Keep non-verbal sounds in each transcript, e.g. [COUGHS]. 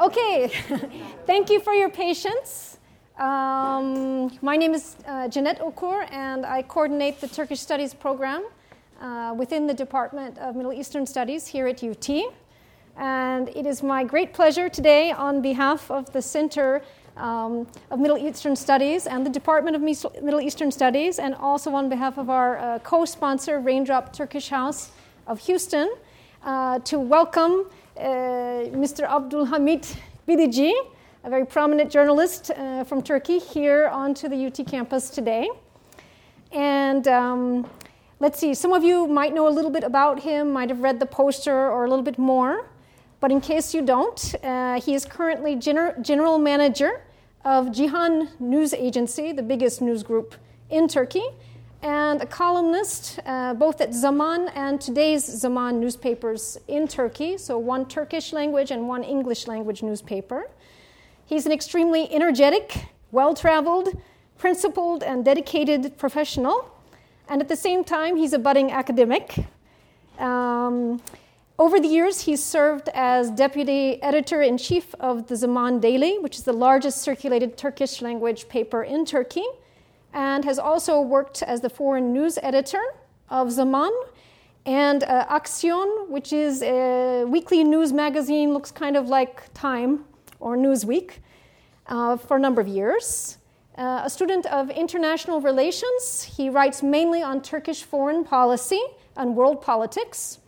Okay, [LAUGHS] thank you for your patience. Um, my name is uh, Jeanette Okur, and I coordinate the Turkish Studies program uh, within the Department of Middle Eastern Studies here at UT. And it is my great pleasure today, on behalf of the Center um, of Middle Eastern Studies and the Department of Middle Eastern Studies, and also on behalf of our uh, co sponsor, Raindrop Turkish House of Houston, uh, to welcome Mr. Abdülhamit Bilici, a very prominent journalist uh, from Turkey, here onto the UT campus today. And um, let's see, some of you might know a little bit about him, might have read the poster or a little bit more. But in case you don't, uh, he is currently gener- general manager of Cihan News Agency, the biggest news group in Turkey, and a columnist uh, both at Zaman and today's Zaman newspapers in Turkey, so one Turkish language and one English language newspaper. He's an extremely energetic, well traveled, principled, and dedicated professional, and at the same time, he's a budding academic. Um, over the years, he's served as deputy editor in chief of the Zaman Daily, which is the largest circulated Turkish language paper in Turkey and has also worked as the foreign news editor of Zaman and uh, Aksiyon, which is a weekly news magazine, looks kind of like Time or Newsweek, uh, for a number of years. Uh, a student of international relations, he writes mainly on Turkish foreign policy and world politics,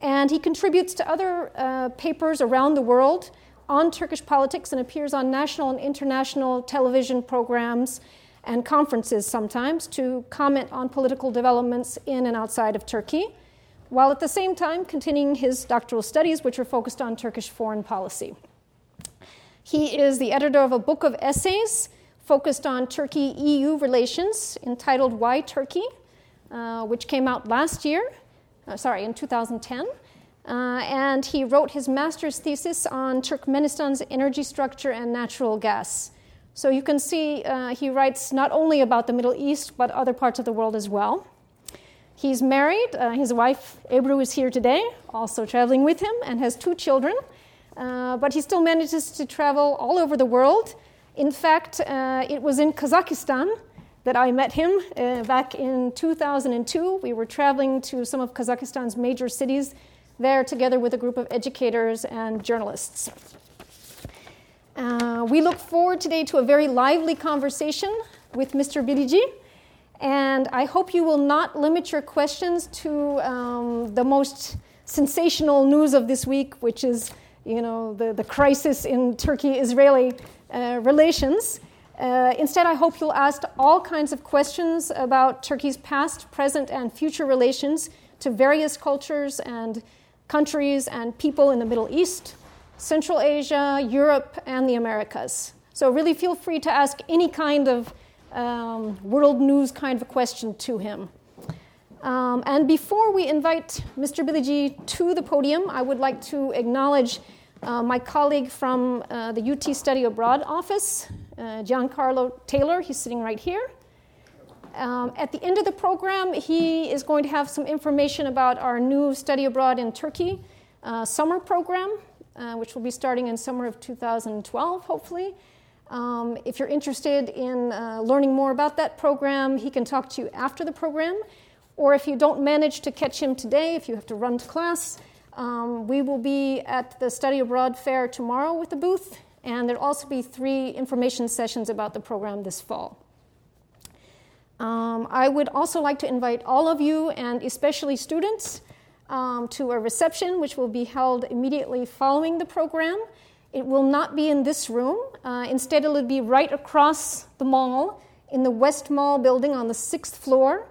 and he contributes to other uh, papers around the world on Turkish politics and appears on national and international television programs and conferences sometimes to comment on political developments in and outside of Turkey, while at the same time continuing his doctoral studies, which are focused on Turkish foreign policy. He is the editor of a book of essays focused on Turkey EU relations entitled Why Turkey, uh, which came out last year, uh, sorry, in 2010. Uh, and he wrote his master's thesis on Turkmenistan's energy structure and natural gas. So you can see uh, he writes not only about the Middle East, but other parts of the world as well. He's married. Uh, his wife, Ebru, is here today, also traveling with him, and has two children. Uh, but he still manages to travel all over the world. In fact, uh, it was in Kazakhstan that I met him uh, back in 2002. We were traveling to some of Kazakhstan's major cities there together with a group of educators and journalists. Uh, we look forward today to a very lively conversation with Mr. Bilici, and I hope you will not limit your questions to um, the most sensational news of this week, which is, you know, the, the crisis in Turkey-Israeli uh, relations. Uh, instead, I hope you'll ask all kinds of questions about Turkey's past, present, and future relations to various cultures and countries and people in the Middle East, Central Asia, Europe, and the Americas. So really feel free to ask any kind of um, world news kind of question to him. Um, and before we invite Mr. Bilici to the podium, I would like to acknowledge uh, my colleague from uh, the UT Study Abroad office, uh, Giancarlo Taylor. He's sitting right here. Um, at the end of the program, he is going to have some information about our new Study Abroad in Turkey uh, summer program uh, which will be starting in summer of 2012, hopefully. Um, if you're interested in uh, learning more about that program, he can talk to you after the program. Or if you don't manage to catch him today, if you have to run to class, um, we will be at the Study Abroad Fair tomorrow with the booth, and there'll also be three information sessions about the program this fall. Um, I would also like to invite all of you, and especially students, um, to a reception which will be held immediately following the program. It will not be in this room. Uh, instead, it will be right across the mall in the West Mall building on the sixth floor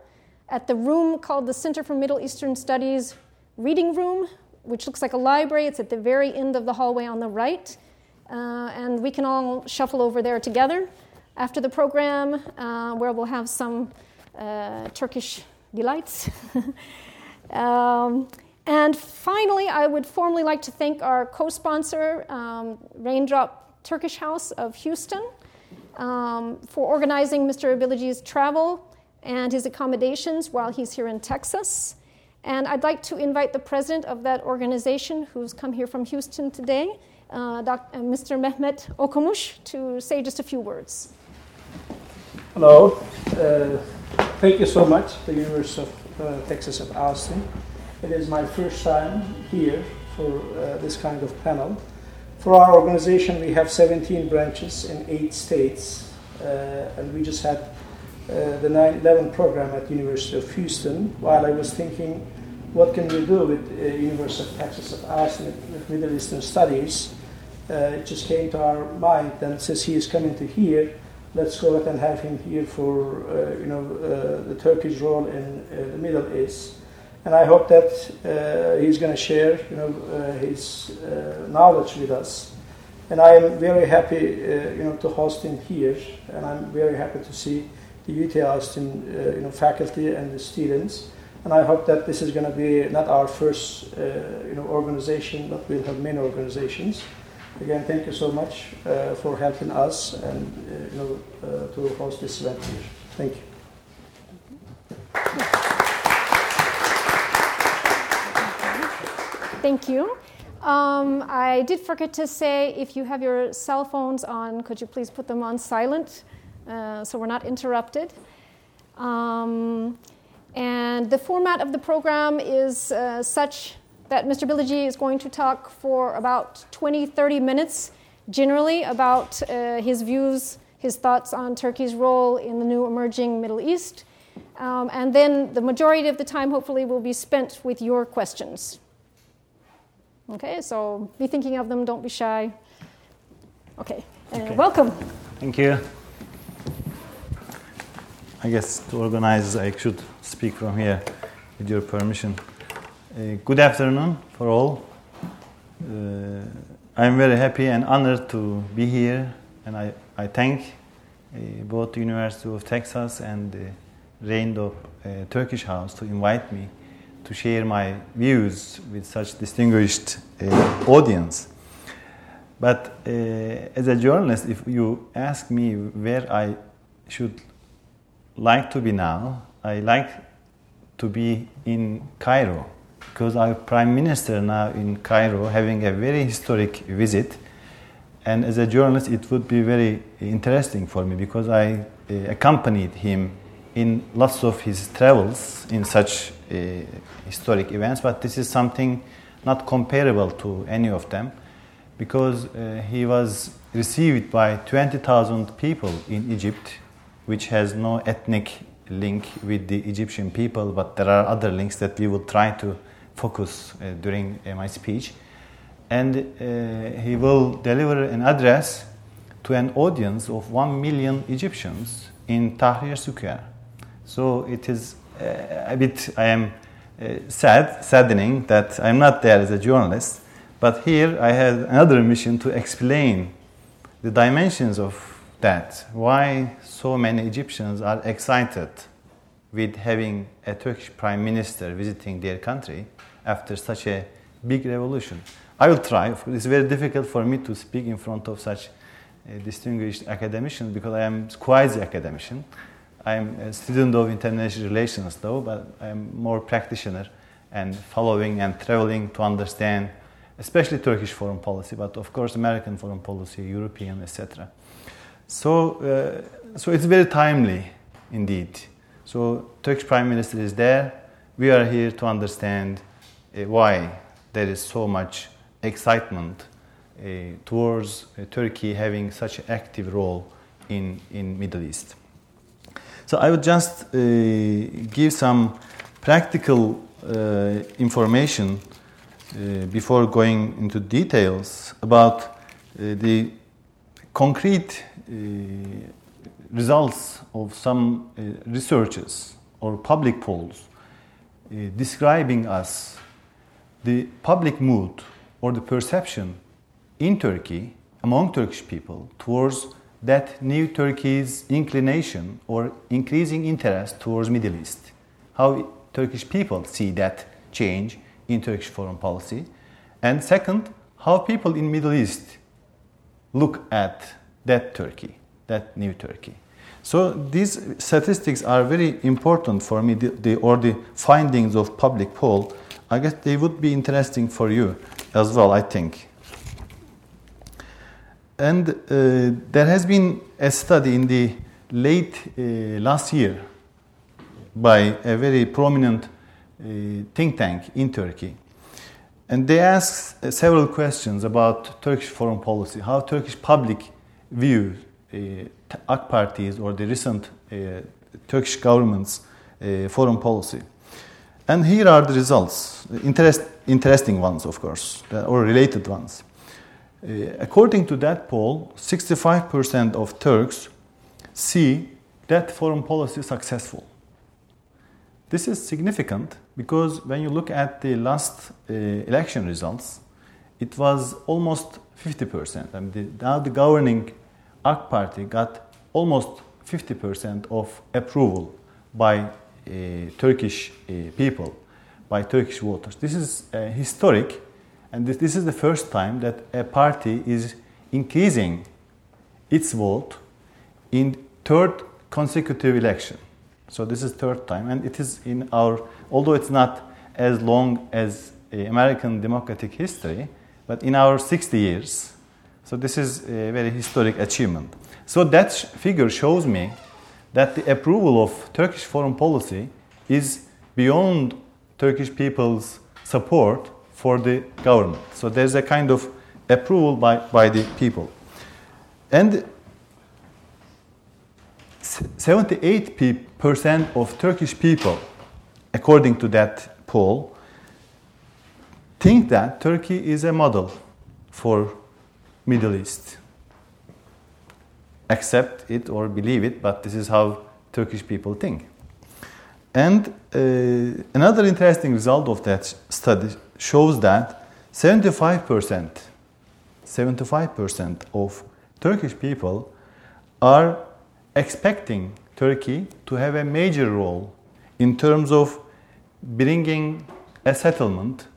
at the room called the Center for Middle Eastern Studies Reading Room, which looks like a library. It's at the very end of the hallway on the right. Uh, and we can all shuffle over there together after the program, uh, where we'll have some uh, Turkish delights. [LAUGHS] Um, and finally, I would formally like to thank our co sponsor, um, Raindrop Turkish House of Houston, um, for organizing Mr. Bilici's travel and his accommodations while he's here in Texas. And I'd like to invite the president of that organization, who's come here from Houston today, uh, Dr. Uh, Mr. Mehmet Okumuş to say just a few words. Hello. Uh, thank you so much, the University of uh, Texas at Austin. It is my first time here for uh, this kind of panel. For our organization, we have 17 branches in eight states, uh, and we just had uh, the 9/11 program at University of Houston. While I was thinking, what can we do with uh, University of Texas at Austin with Middle Eastern Studies? It just came to our mind, and since he is coming to here, let's go ahead and have him here for uh, you know uh, the Turkish role in uh, the Middle East. And I hope that uh, he's going to share you know uh, his uh, knowledge with us. And I am very happy you know to host him here, and I'm very happy to see the UT Austin you know faculty and the students. And I hope that this is going to be not our first you know organization, but we'll have many organizations. Again, thank you so much uh, for helping us and uh, you know uh, to host this event here. Thank you. Thank you. Um, I did forget to say if you have your cell phones on, could you please put them on silent uh, so we're not interrupted? Um, and the format of the program is uh, such that Mr. Bilici is going to talk for about 20, 30 minutes, generally about uh, his views, his thoughts on Turkey's role in the new emerging Middle East. Um, and then the majority of the time, hopefully, will be spent with your questions. Okay, so be thinking of them, don't be shy. Okay, uh, okay. welcome. Thank you. I guess to organize, I should speak from here with your permission. Uh, good afternoon for all. Uh, I'm very happy and honored to be here, and I, I thank uh, both the University of Texas and the Raindrop uh, Turkish House to invite me to share my views with such distinguished uh, audience. But uh, as a journalist, if you ask me where I should like to be now, I like to be in Cairo because our prime minister now in Cairo having a very historic visit. And as a journalist, it would be very interesting for me because I uh, accompanied him in lots of his travels in such uh, historic events. But this is something not comparable to any of them because uh, he was received by 20,000 people in Egypt, which has no ethnic link with the Egyptian people, but there are other links that we will try to focus uh, during uh, my speech. And uh, he will deliver an address to an audience of 1 million Egyptians in Tahrir Square. So it is a bit, I am sad, saddening that I'm not there as a journalist, but here I had another mission to explain the dimensions of that. Why so many Egyptians are excited with having a Turkish prime minister visiting their country after such a big revolution. I will try. It's very difficult for me to speak in front of such distinguished academicians because I am quasi academician. I am a student of international relations, though, but I am more practitioner and following and traveling to understand, especially Turkish foreign policy, but of course American foreign policy, European, etc. So, uh, so it's very timely, indeed. So Turkish Prime Minister is there. We are here to understand why there is so much excitement uh, towards uh, Turkey having such an active role in in Middle East. So I would just uh, give some practical uh, information uh, before going into details about the concrete results of some researches or public polls describing us the public mood or the perception in Turkey among Turkish people towards that new Turkey's inclination or increasing interest towards Middle East. How Turkish people see that change in Turkish foreign policy. And second, how people in Middle East look at that Turkey, that new Turkey. So these statistics are very important for me, the, the, or the findings of public poll I guess they would be interesting for you as well, I think. And uh, there has been a study in the late uh, last year by a very prominent uh, think tank in Turkey. And they asked uh, several questions about Turkish foreign policy, how Turkish public view uh, AK parties or the recent uh, Turkish government's foreign policy. And here are the results, interest, interesting ones, of course, or related ones. Uh, according to that poll, 65% of Turks see that foreign policy successful. This is significant because when you look at the last uh, election results, it was almost 50%. I mean, the, now the governing AK party got almost 50% of approval by Turkish uh, people, by Turkish voters. This is uh, historic and this, this is the first time that a party is increasing its vote in third consecutive election. So this is third time, and it is in our, although it's not as long as American democratic history, but in our 60 years. So this is a very historic achievement. So that figure shows me that the approval of Turkish foreign policy is beyond Turkish people's support for the government. So there's a kind of approval by, by the people. And 78% of Turkish people, according to that poll, think that Turkey is a model for Middle East. Accept it or believe it, but this is how Turkish people think. And uh, another interesting result of that study shows that 75%, 75% of Turkish people are expecting Turkey to have a major role in terms of bringing a settlement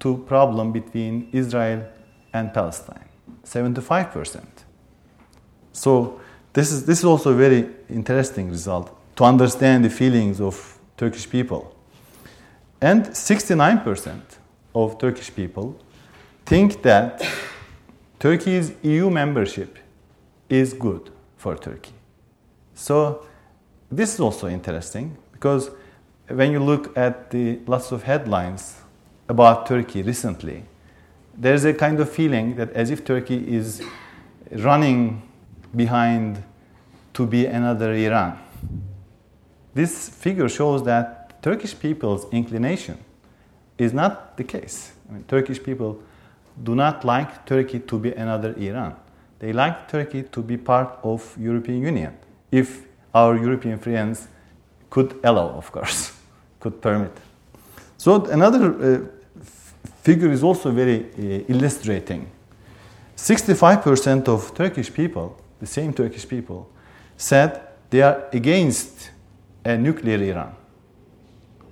to problem between Israel and Palestine. 75%. So this is, this is also a very interesting result to understand the feelings of Turkish people. And 69% of Turkish people think that Turkey's EU membership is good for Turkey. So this is also interesting because when you look at the lots of headlines about Turkey recently, there's a kind of feeling that as if Turkey is running behind to be another Iran. This figure shows that Turkish people's inclination is not the case. I mean, Turkish people do not like Turkey to be another Iran. They like Turkey to be part of European Union, if our European friends could allow, of course, [LAUGHS] could permit. So another uh, figure is also very uh, illustrating. 65% of Turkish people, the same Turkish people, said they are against a nuclear Iran.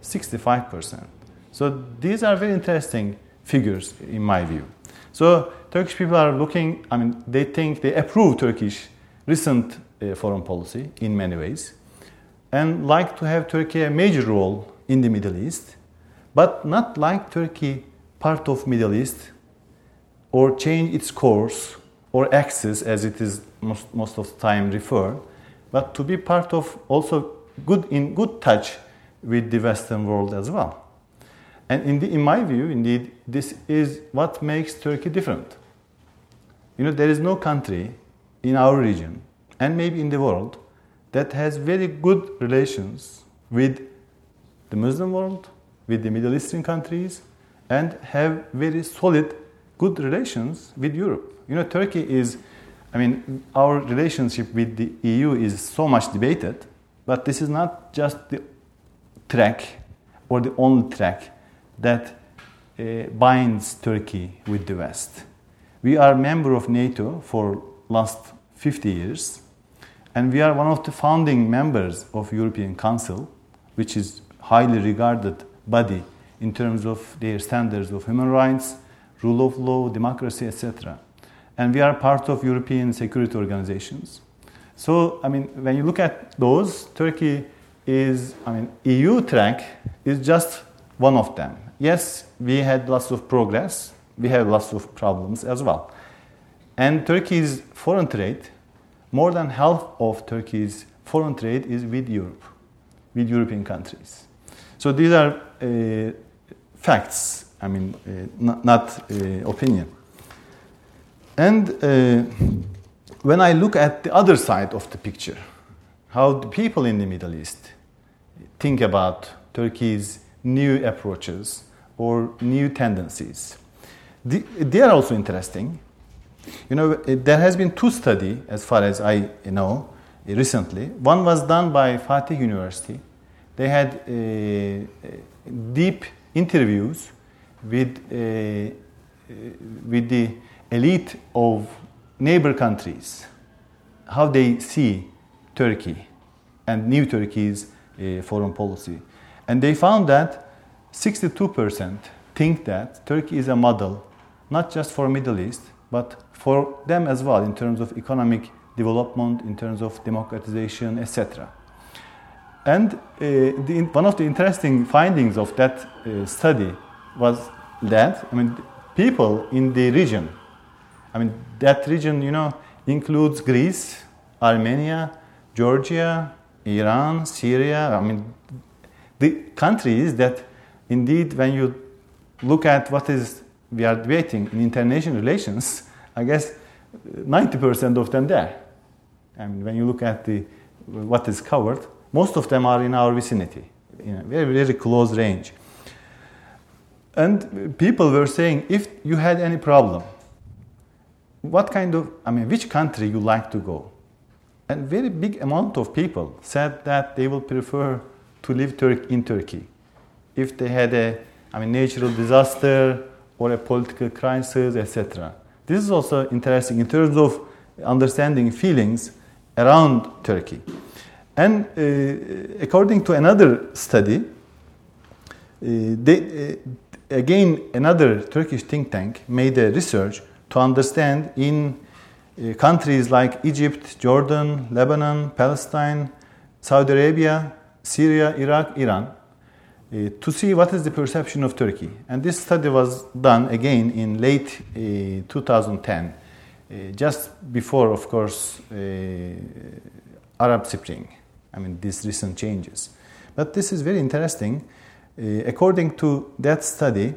65%. So these are very interesting figures in my view. So Turkish people are looking, I mean, they think they approve Turkish recent uh, foreign policy in many ways and like to have Turkey a major role in the Middle East, but not like Turkey part of Middle East or change its course or axis as it is most, most of the time refer, but to be part of also good in good touch with the Western world as well. And in, the, in my view, indeed, this is what makes Turkey different. You know, there is no country in our region and maybe in the world that has very good relations with the Muslim world, with the Middle Eastern countries, and have very solid, good relations with Europe. You know, Turkey is, I mean, our relationship with the EU is so much debated, but this is not just the track or the only track that uh, binds Turkey with the West. We are a member of NATO for last 50 years, and we are one of the founding members of European Council, which is highly regarded body in terms of their standards of human rights, rule of law, democracy, etc. And we are part of European security organizations. So, I mean, when you look at those, Turkey is, I mean, EU track is just one of them yes, we had lots of progress, we have lots of problems as well. And Turkey's foreign trade, more than half of Turkey's foreign trade is with Europe, with European countries. So these are uh, facts, I mean, uh, not, not uh, opinion. And uh, when I look at the other side of the picture, how the people in the Middle East think about Turkey's new approaches or new tendencies, they are also interesting. You know, there has been two studies, as far as I know, recently. One was done by Fatih University. They had uh, deep interviews with, uh, with the elite of neighbor countries, how they see Turkey and new Turkey's uh, foreign policy. And they found that 62% think that Turkey is a model, not just for Middle East, but for them as well in terms of economic development, in terms of democratization, etc. And uh, the, one of the interesting findings of that uh, study was that, I mean, people in the region, I mean, that region, you know, includes Greece, Armenia, Georgia, Iran, Syria. I mean, the countries that indeed, when you look at what is we are debating in international relations, I guess 90% of them there. I mean, when you look at the what is covered, most of them are in our vicinity, in a very, very close range. And people were saying, if you had any problem, what kind of, I mean, which country you like to go? And very big amount of people said that they will prefer to live Tur- in Turkey if they had a, I mean, natural disaster or a political crisis, etc. This is also interesting in terms of understanding feelings around Turkey. And uh, according to another study, uh, they, uh, again, another Turkish think tank made a research to understand in uh, countries like Egypt, Jordan, Lebanon, Palestine, Saudi Arabia, Syria, Iraq, Iran, uh, to see what is the perception of Turkey. And this study was done again in late uh, 2010, uh, just before, of course, Arab Spring. I mean, these recent changes. But this is very interesting. According to that study,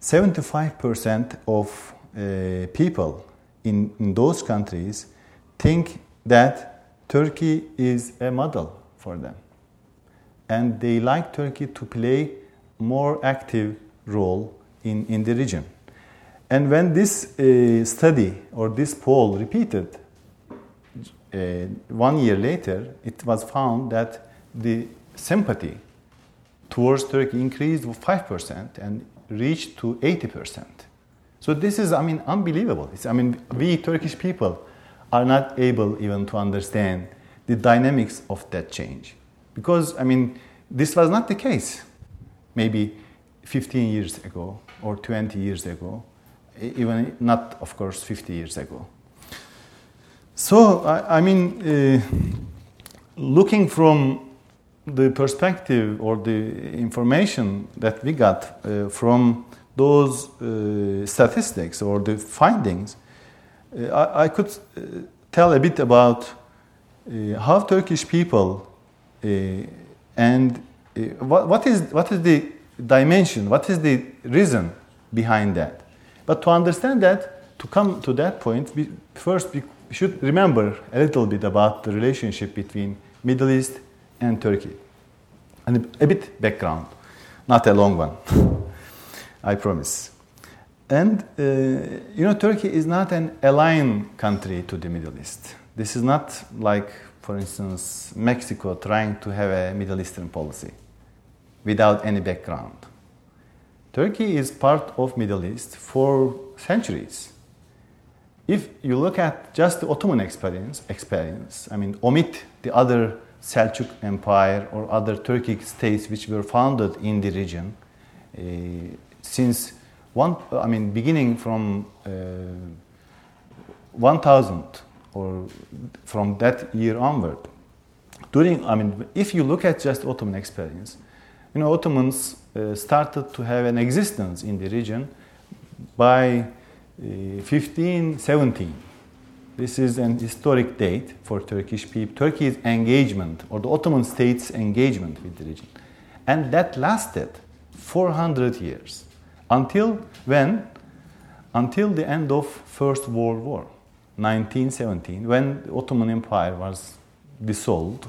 75% of uh, people in, in those countries think that Turkey is a model for them. And they like Turkey to play more active role in, in the region. And when this uh, study or this poll repeated uh, one year later, it was found that the sympathy towards Turkey increased 5% and reached to 80%. So this is, I mean, unbelievable. It's, I mean, we Turkish people are not able even to understand the dynamics of that change. Because, I mean, this was not the case maybe 15 years ago or 20 years ago, even not, of course, 50 years ago. So, I, I mean, uh, looking from the perspective or the information that we got uh, from those uh, statistics or the findings, uh, I, I, could uh, tell a bit about uh, how Turkish people and what, what, is, what is the dimension, what is the reason behind that. But to understand that, to come to that point, we, first we should remember a little bit about the relationship between Middle East and Turkey. And a bit background, not a long one, [LAUGHS] I promise. And uh, you know, Turkey is not an aligned country to the Middle East. This is not like, for instance, Mexico trying to have a Middle Eastern policy without any background. Turkey is part of Middle East for centuries if you look at just the Ottoman experience, experience, I mean, omit the other Seljuk Empire or other Turkic states which were founded in the region, uh, since one, I mean, beginning from uh, 1000 or from that year onward. During, I mean, if you look at just Ottoman experience, you know, Ottomans uh, started to have an existence in the region by 1517. This is an historic date for Turkish people, Turkey's engagement or the Ottoman state's engagement with the region. And that lasted 400 years until when? Until the end of First World War, 1917, when the Ottoman Empire was dissolved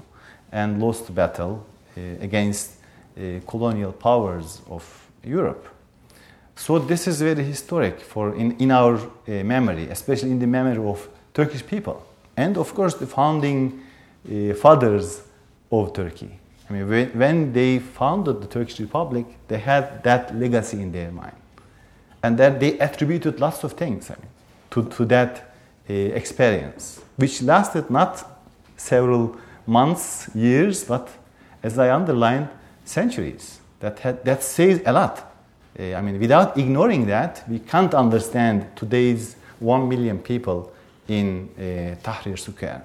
and lost battle uh, against uh, colonial powers of Europe. So this is very historic for in, in our uh, memory, especially in the memory of Turkish people, and of course the founding fathers of Turkey. I mean, when, they founded the Turkish Republic, they had that legacy in their mind, and then they attributed lots of things I mean, to, to that uh, experience, which lasted not several months, years, but as I underlined, centuries. That, had, that says a lot. Uh, I mean, without ignoring that, we can't understand today's 1 million people in uh, Tahrir Square.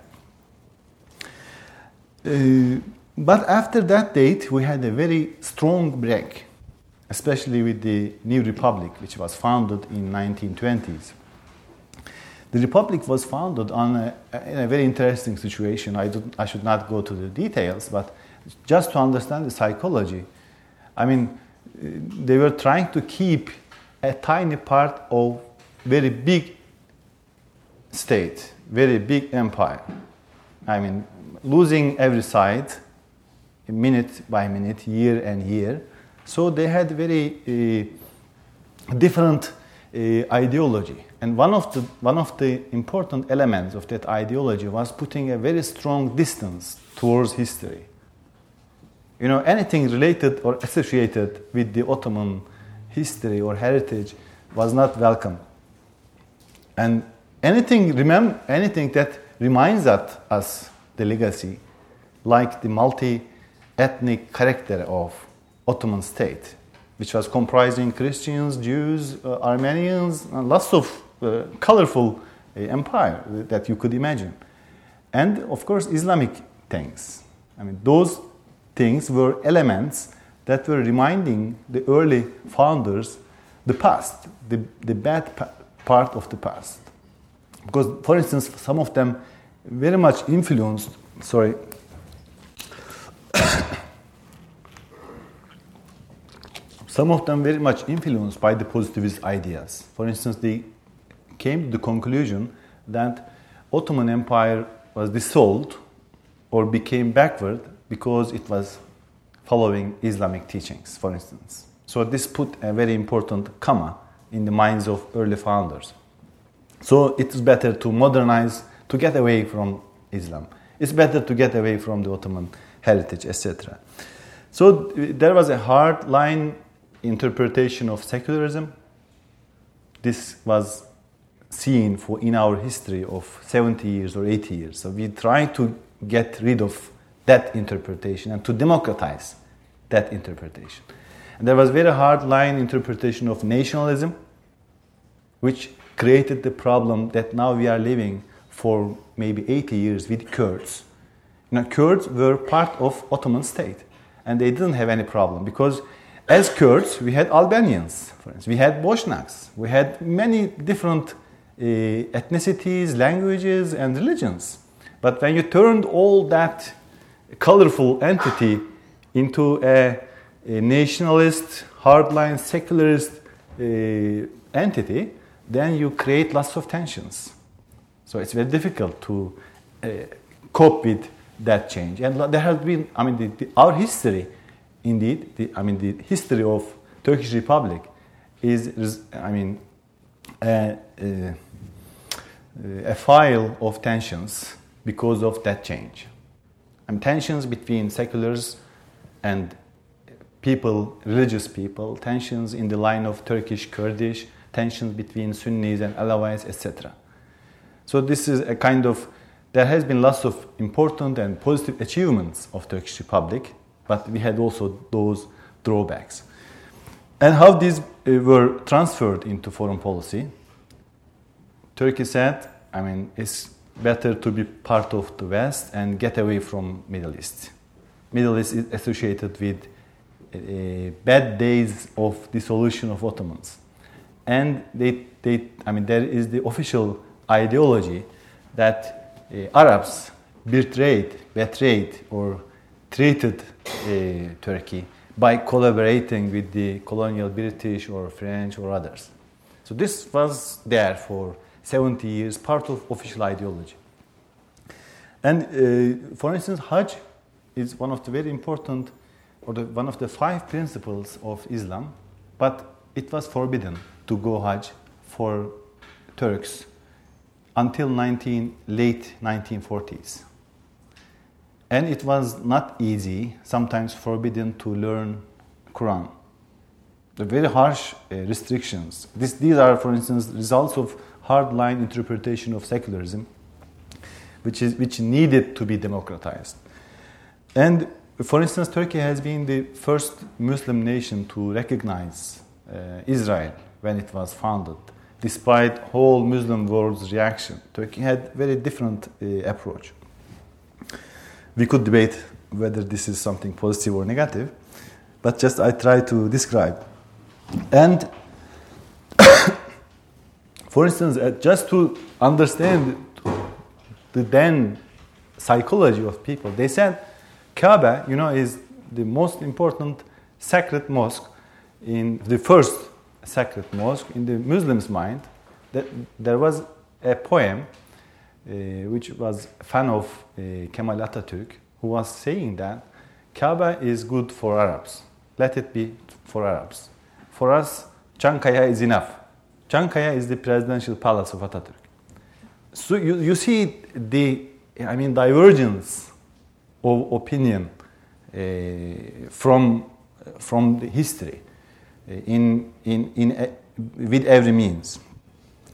Uh, but after that date, we had a very strong break, especially with the New Republic, which was founded in 1920s. The Republic was founded on a, in a very interesting situation. I, I should not go to the details, but just to understand the psychology, I mean, they were trying to keep a tiny part of very big state, very big empire. I mean, losing every side, minute by minute, year and year. So they had very uh, different uh, ideology. And one of, the, one of the important elements of that ideology was putting a very strong distance towards history you know, anything related or associated with the Ottoman history or heritage was not welcome. And anything, remember, anything that reminds us the legacy, like the multi-ethnic character of Ottoman state, which was comprising Christians, Jews, uh, Armenians, and lots of uh, colorful uh, empire that you could imagine. And of course, Islamic things. I mean, those things were elements that were reminding the early founders the past, the, the bad pa- part of the past. Because, for instance, some of them very much influenced, sorry, some of them very much influenced by the positivist ideas. For instance, they came to the conclusion that Ottoman Empire was dissolved or became backward because it was following Islamic teachings, for instance. So this put a very important comma in the minds of early founders. So it is better to modernize, to get away from Islam. It's better to get away from the Ottoman heritage, etc. So there was a hard line interpretation of secularism. This was seen for in our history of 70 years or 80 years. So we try to get rid of that interpretation and to democratize that interpretation. And there was very hard line interpretation of nationalism, which created the problem that now we are living for maybe 80 years with Kurds. Now, Kurds were part of Ottoman state, and they didn't have any problem because as Kurds, we had Albanians, for instance, we had Bosniaks, we had many different uh, ethnicities, languages, and religions. But when you turned all that colorful entity into a, a nationalist, hardline, secularist uh, entity, then you create lots of tensions. So it's very difficult to uh, cope with that change. And there has been, I mean, the, the, our history, indeed, the, I mean, the history of Turkish Republic is, I mean, a, a, a file of tensions because of that change and tensions between seculars and people, religious people, tensions in the line of Turkish Kurdish, tensions between Sunnis and Alawites, etc. So this is a kind of there has been lots of important and positive achievements of Turkish Republic, but we had also those drawbacks. And how these uh, were transferred into foreign policy, Turkey said, I mean, it's better to be part of the West and get away from Middle East. Middle East is associated with uh, bad days of dissolution of Ottomans. And they, they, I mean, there is the official ideology that uh, Arabs betrayed, betrayed or treated Turkey by collaborating with the colonial British or French or others. So this was there for 70 years, part of official ideology. And uh, for instance, Hajj is one of the very important, or the, one of the five principles of Islam, but it was forbidden to go Hajj for Turks until 19, late 1940s. And it was not easy, sometimes forbidden to learn Quran. The very harsh uh, restrictions. This, these are, for instance, results of hardline interpretation of secularism, which, is, which needed to be democratized. And for instance, Turkey has been the first Muslim nation to recognize uh, Israel when it was founded, despite whole Muslim world's reaction. Turkey had very different uh, approach. We could debate whether this is something positive or negative, but just I try to describe. And [COUGHS] for instance, uh, just to understand the then psychology of people, they said Kaaba, you know, is the most important sacred mosque in the first sacred mosque in the Muslims' mind. That there was a poem which was a fan of uh, Kemal Atatürk who was saying that Kaaba is good for Arabs. Let it be for Arabs. For us, Çankaya is enough. Çankaya is the presidential palace of Atatürk. So you, you see the, I mean, divergence of opinion uh, from, from the history in, in, in, with every means.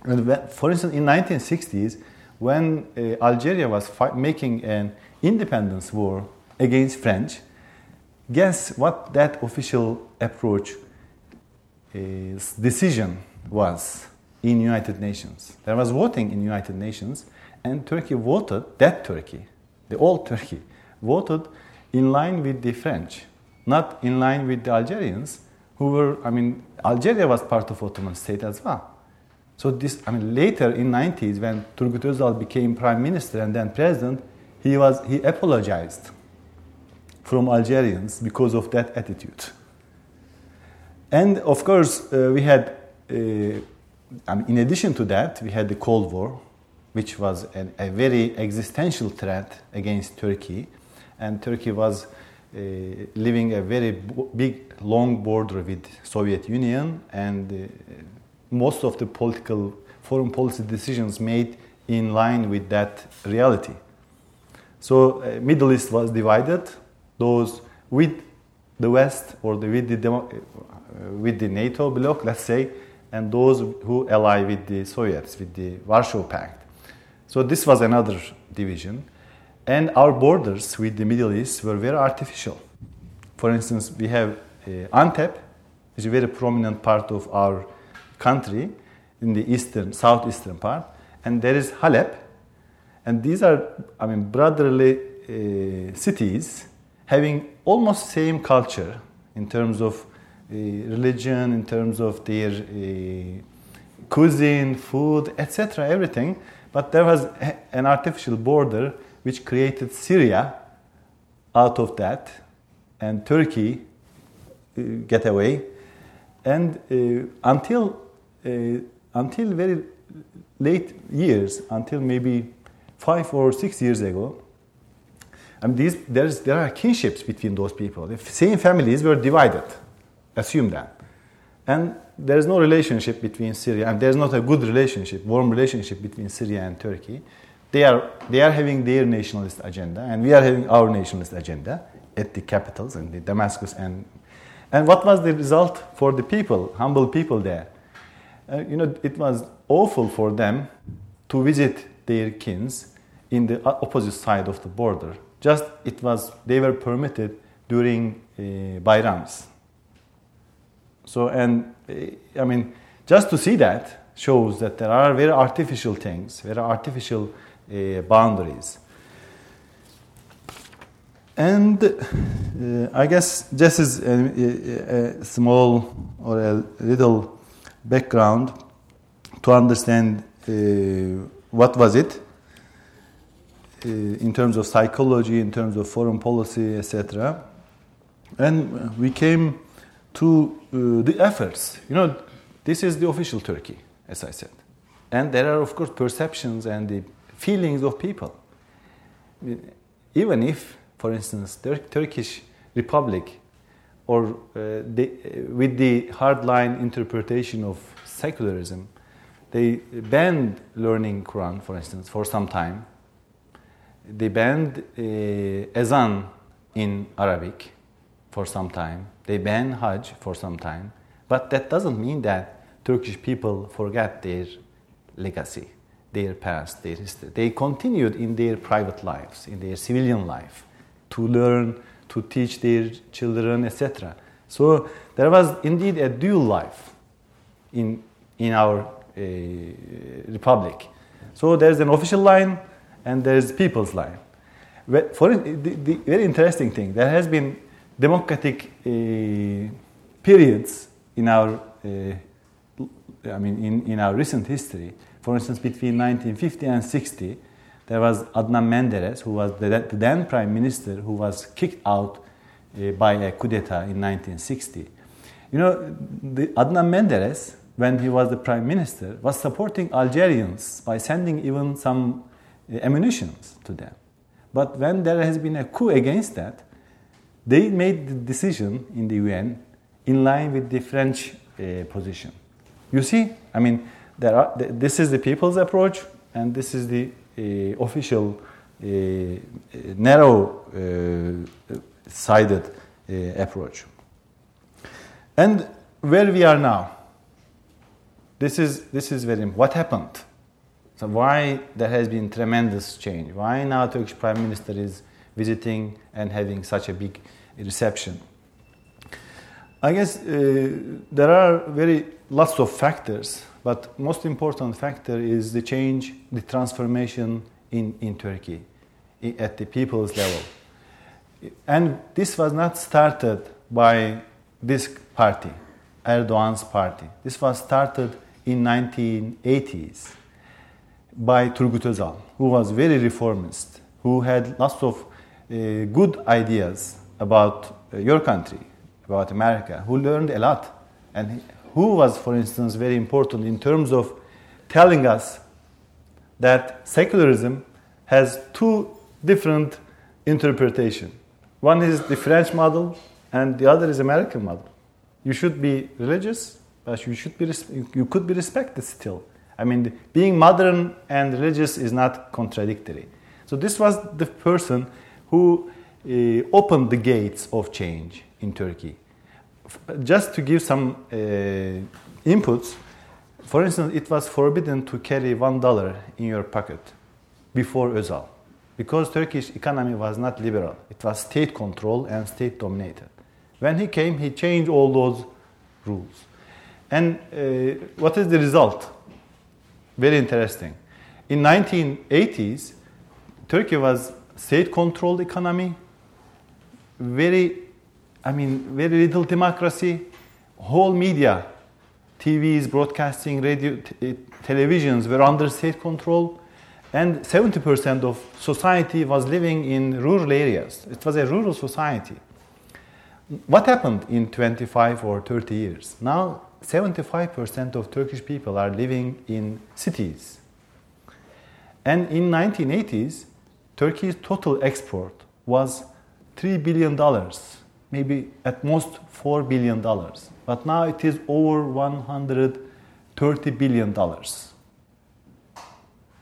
And for instance, in 1960s, when uh, Algeria was making an independence war against French, guess what that official approach is, decision was in United Nations. There was voting in United Nations, and Turkey voted, that Turkey, the old Turkey, voted in line with the French, not in line with the Algerians, who were, I mean, Algeria was part of Ottoman state as well. So this, I mean, later in 90s, when Turgut Özal became prime minister and then president, he was he apologized from Algerians because of that attitude. And of course, uh, we had, uh, I mean, in addition to that, we had the Cold War, which was an, a very existential threat against Turkey and Turkey was uh, living a very big, long border with Soviet Union, and uh, most of the political foreign policy decisions made in line with that reality. So, uh, Middle East was divided. Those with the West or the, with the demo, uh, with the NATO bloc, let's say, and those who ally with the Soviets, with the Warsaw Pact. So this was another division. And our borders with the Middle East were very artificial. For instance, we have uh, Antep, which is a very prominent part of our country in the eastern, southeastern part, and there is Halep, and these are, I mean, brotherly uh, cities having almost same culture in terms of uh, religion, in terms of their uh, cuisine, food, etc., everything. But there was an artificial border which created Syria out of that, and Turkey uh, get away, and uh, until Uh, until very late years, until maybe five or six years ago, I mean, these, there's, there are kinships between those people. The same families were divided. Assume that. And there is no relationship between Syria, and there's not a good relationship, warm relationship between Syria and Turkey. They are, they are having their nationalist agenda, and we are having our nationalist agenda at the capitals in the Damascus. And, and what was the result for the people, humble people there? Uh, you know, it was awful for them to visit their kins in the opposite side of the border. Just it was they were permitted during uh, Bayrams. So and uh, I mean, just to see that shows that there are very artificial things, very artificial uh, boundaries. And uh, I guess just as a, a, small or a little background to understand uh, what was it. in terms of psychology, in terms of foreign policy, etc. And we came to uh, the efforts. You know, this is the official Turkey, as I said. And there are, of course, perceptions and the feelings of people. Even if, for instance, the Turkish Republic, or uh, the, with the hardline interpretation of secularism, they banned learning Quran, for instance, for some time. They banned uh, Azan in Arabic for some time. They banned Hajj for some time. But that doesn't mean that Turkish people forget their legacy, their past, their history. They continued in their private lives, in their civilian life, to learn, to teach their children, etc. So there was indeed a dual life in, in our uh, republic. So there's an official line and there's people's line. For the, the very interesting thing, there has been democratic uh, periods in our, uh, I mean, in, in our recent history. For instance, between 1950 and 60, there was Adnan Menderes, who was the, the then prime minister, who was kicked out uh, by a coup d'etat in 1960. You know, the Adnan Menderes, when he was the prime minister, was supporting Algerians by sending even some uh, ammunition to them. But when there has been a coup against that, they made the decision in the UN in line with the French uh, position. You see, I mean, there are, this is the people's approach, and this is the official uh, narrow uh, uh, approach. And where we are now, this is, this is very What happened? So why there has been tremendous change? Why now Turkish Prime Minister is visiting and having such a big reception. I guess uh, there are very lots of factors, but most important factor is the change, the transformation in, in Turkey at the people's level. And this was not started by this party, Erdogan's party. This was started in 1980s by Turgut Özal, who was very reformist, who had lots of uh, good ideas about uh, your country, about America, who learned a lot, and who was, for instance, very important in terms of telling us that secularism has two different interpretations. One is the French model, and the other is American model. You should be religious, but you should be you could be respected still. I mean, being modern and religious is not contradictory. So this was the person who uh, opened the gates of change in Turkey. Just to give some uh, inputs, for instance, it was forbidden to carry one dollar in your pocket before Özal because Turkish economy was not liberal. It was state controlled and state dominated. When he came, he changed all those rules. And uh, what is the result? Very interesting. In 1980s, Turkey was state-controlled economy, very, I mean, very little democracy, whole media, TVs, broadcasting, radio, t- eh, televisions were under state control, and 70% of society was living in rural areas. It was a rural society. What happened in 25 or 30 years? Now, 75% of Turkish people are living in cities. And in 1980s, Turkey's total export was $3 billion, maybe at most $4 billion. But now it is over $130 billion.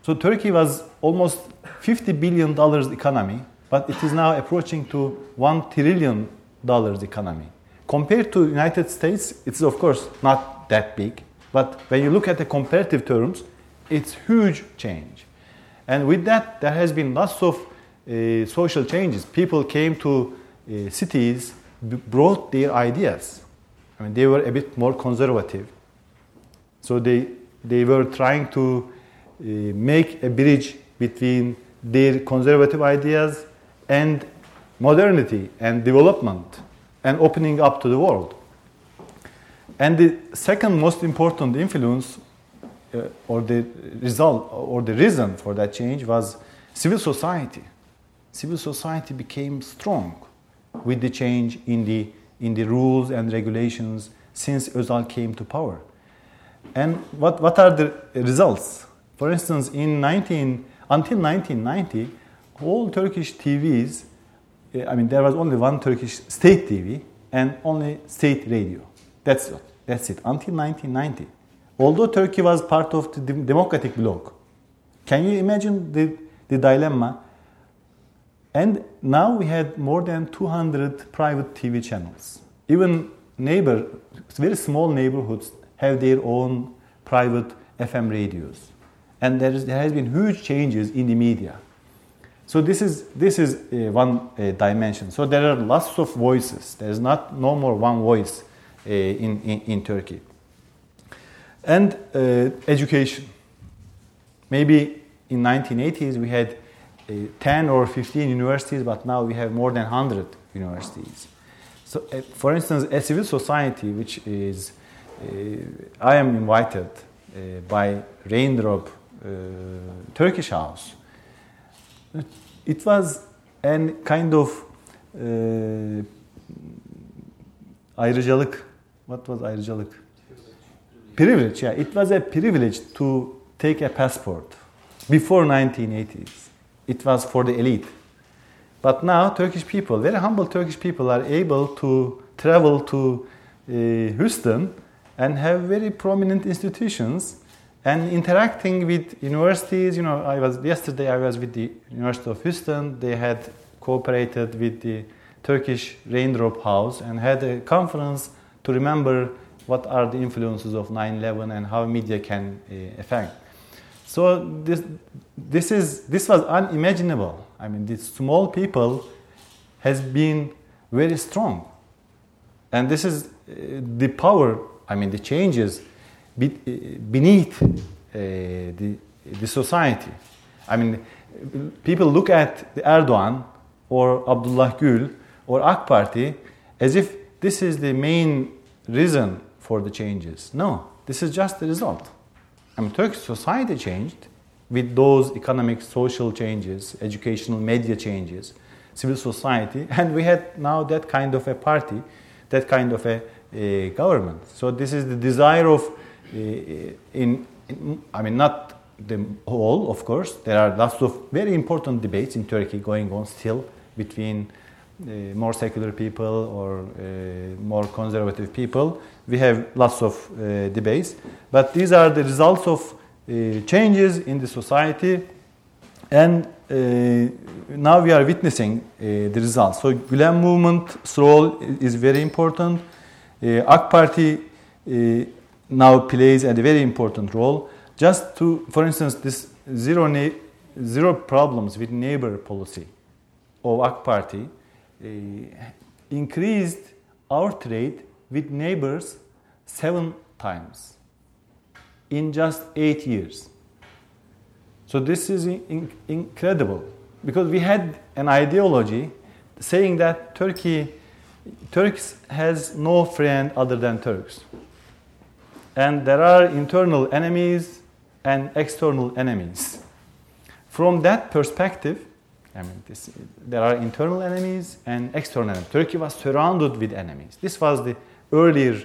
So Turkey was almost $50 billion economy, but it is now approaching to $1 trillion economy. Compared to United States, it's of course not that big, but when you look at the comparative terms, it's huge change. And with that, there has been lots of uh, social changes. People came to uh, cities, brought their ideas. I mean, they were a bit more conservative. So they, they were trying to uh, make a bridge between their conservative ideas and modernity and development and opening up to the world. And the second most important influence, uh, or the result, or the reason for that change was civil society. Civil society became strong with the change in the, in the rules and regulations since Özal came to power. And what, what are the results? For instance, in 19, until 1990, all Turkish TVs, eh, I mean, there was only one Turkish state TV and only state radio. That's it. That's it. Until 1990. Although Turkey was part of the democratic bloc, can you imagine the, the dilemma? And now we had more than 200 private TV channels. Even neighbor, very small neighborhoods have their own private FM radios. And there, is, there has been huge changes in the media. So this is, this is uh, one uh, dimension. So there are lots of voices. There is not no more one voice uh, in, in, in, Turkey. And uh, education. Maybe in 1980s we had 10 or 15 universities, but now we have more than 100 universities. So, uh, for instance, a civil society, which is, I am invited by Raindrop Turkish House it was an kind of uh, ayrıcalık. What was ayrıcalık? Privilege. Yeah, it was a privilege to take a passport before 1980s. It was for the elite. But now Turkish people, very humble Turkish people, are able to travel to uh, Houston and have very prominent institutions and interacting with universities, you know, I was yesterday I was with the University of Houston. They had cooperated with the Turkish Raindrop House and had a conference to remember what are the influences of 9/11 and how media can uh, affect. So this this is this was unimaginable. I mean, these small people has been very strong, and this is uh, the power. I mean, the changes beneath uh, the, the society. I mean, people look at Erdogan or Abdullah Gül or AK Party as if this is the main reason for the changes. No, this is just the result. I mean, Turkish society changed with those economic, social changes, educational, media changes, civil society, [LAUGHS] and we had now that kind of a party, that kind of a, a government. So this is the desire of in, in, I mean, not the whole, of course. There are lots of very important debates in Turkey going on still between uh, more secular people or uh, more conservative people. We have lots of uh, debates, but these are the results of uh, changes in the society, and uh, now we are witnessing uh, the results. So, Gülen movement's role is very important. AK Party now plays a very important role. Just to, for instance, this zero, na- zero problems with neighbor policy of AK Party uh, increased our trade with neighbors seven times in just eight years. So this is in- incredible because we had an ideology saying that Turkey, Turks has no friend other than Turks and there are internal enemies and external enemies. From that perspective, I mean, this, there are internal enemies and external enemies. Turkey was surrounded with enemies. This was the earlier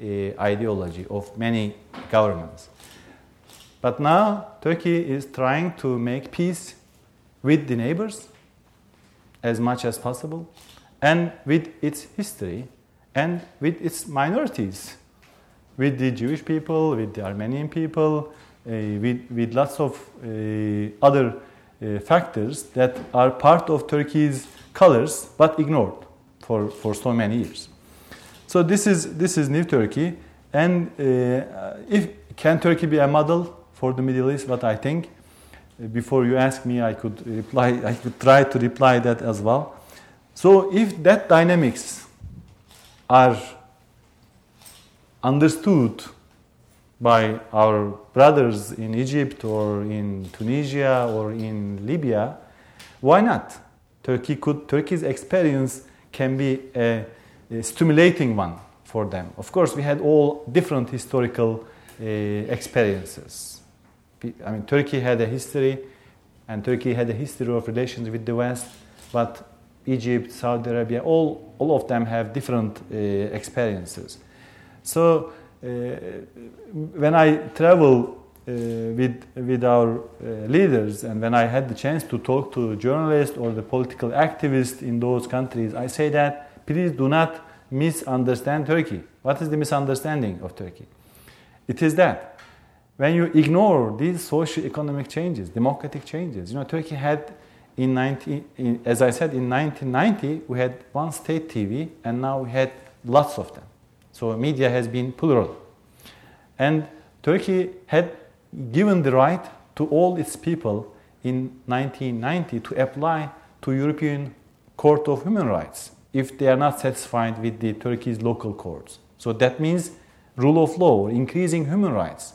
uh, ideology of many governments. But now Turkey is trying to make peace with the neighbors as much as possible and with its history and with its minorities with the Jewish people, with the Armenian people, uh, with, with lots of uh, other uh, factors that are part of Turkey's colors but ignored for, for so many years. So this is, this is New Turkey. And uh, if, can Turkey be a model for the Middle East? What I think. Uh, before you ask me, I could reply. [LAUGHS] I could try to reply that as well. So if that dynamics are understood by our brothers in Egypt or in Tunisia or in Libya, why not? Turkey could, Turkey's experience can be a, a stimulating one for them. Of course, we had all different historical uh, experiences. I mean, Turkey had a history And Turkey had a history of relations with the West, but Egypt, Saudi Arabia, all, all of them have different uh, experiences. So uh, when I travel uh, with, with our uh, leaders and when I had the chance to talk to journalists or the political activists in those countries, I say that please do not misunderstand Turkey. What is the misunderstanding of Turkey? It is that when you ignore these socio-economic changes, democratic changes, you know, Turkey had in 19, in, as I said, in 1990 we had one state TV, and now we had lots of them. So media has been plural, and Turkey had given the right to all its people in 1990 to apply to European Court of Human Rights if they are not satisfied with the Turkey's local courts. So that means rule of law, increasing human rights.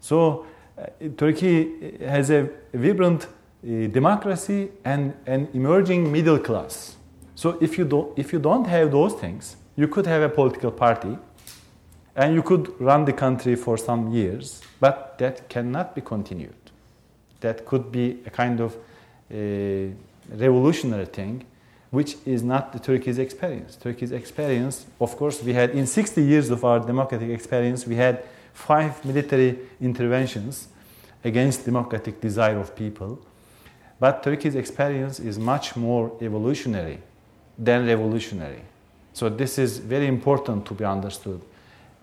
So uh, Turkey has a vibrant uh, democracy and an emerging middle class. So if you, do, if you don't have those things, you could have a political party and you could run the country for some years, but that cannot be continued. That could be a kind of a revolutionary thing, which is not the Turkey's experience. Turkey's experience, of course, we had in 60 years of our democratic experience, we had five military interventions against democratic desire of people. But Turkey's experience is much more evolutionary than revolutionary. So this is very important to be understood.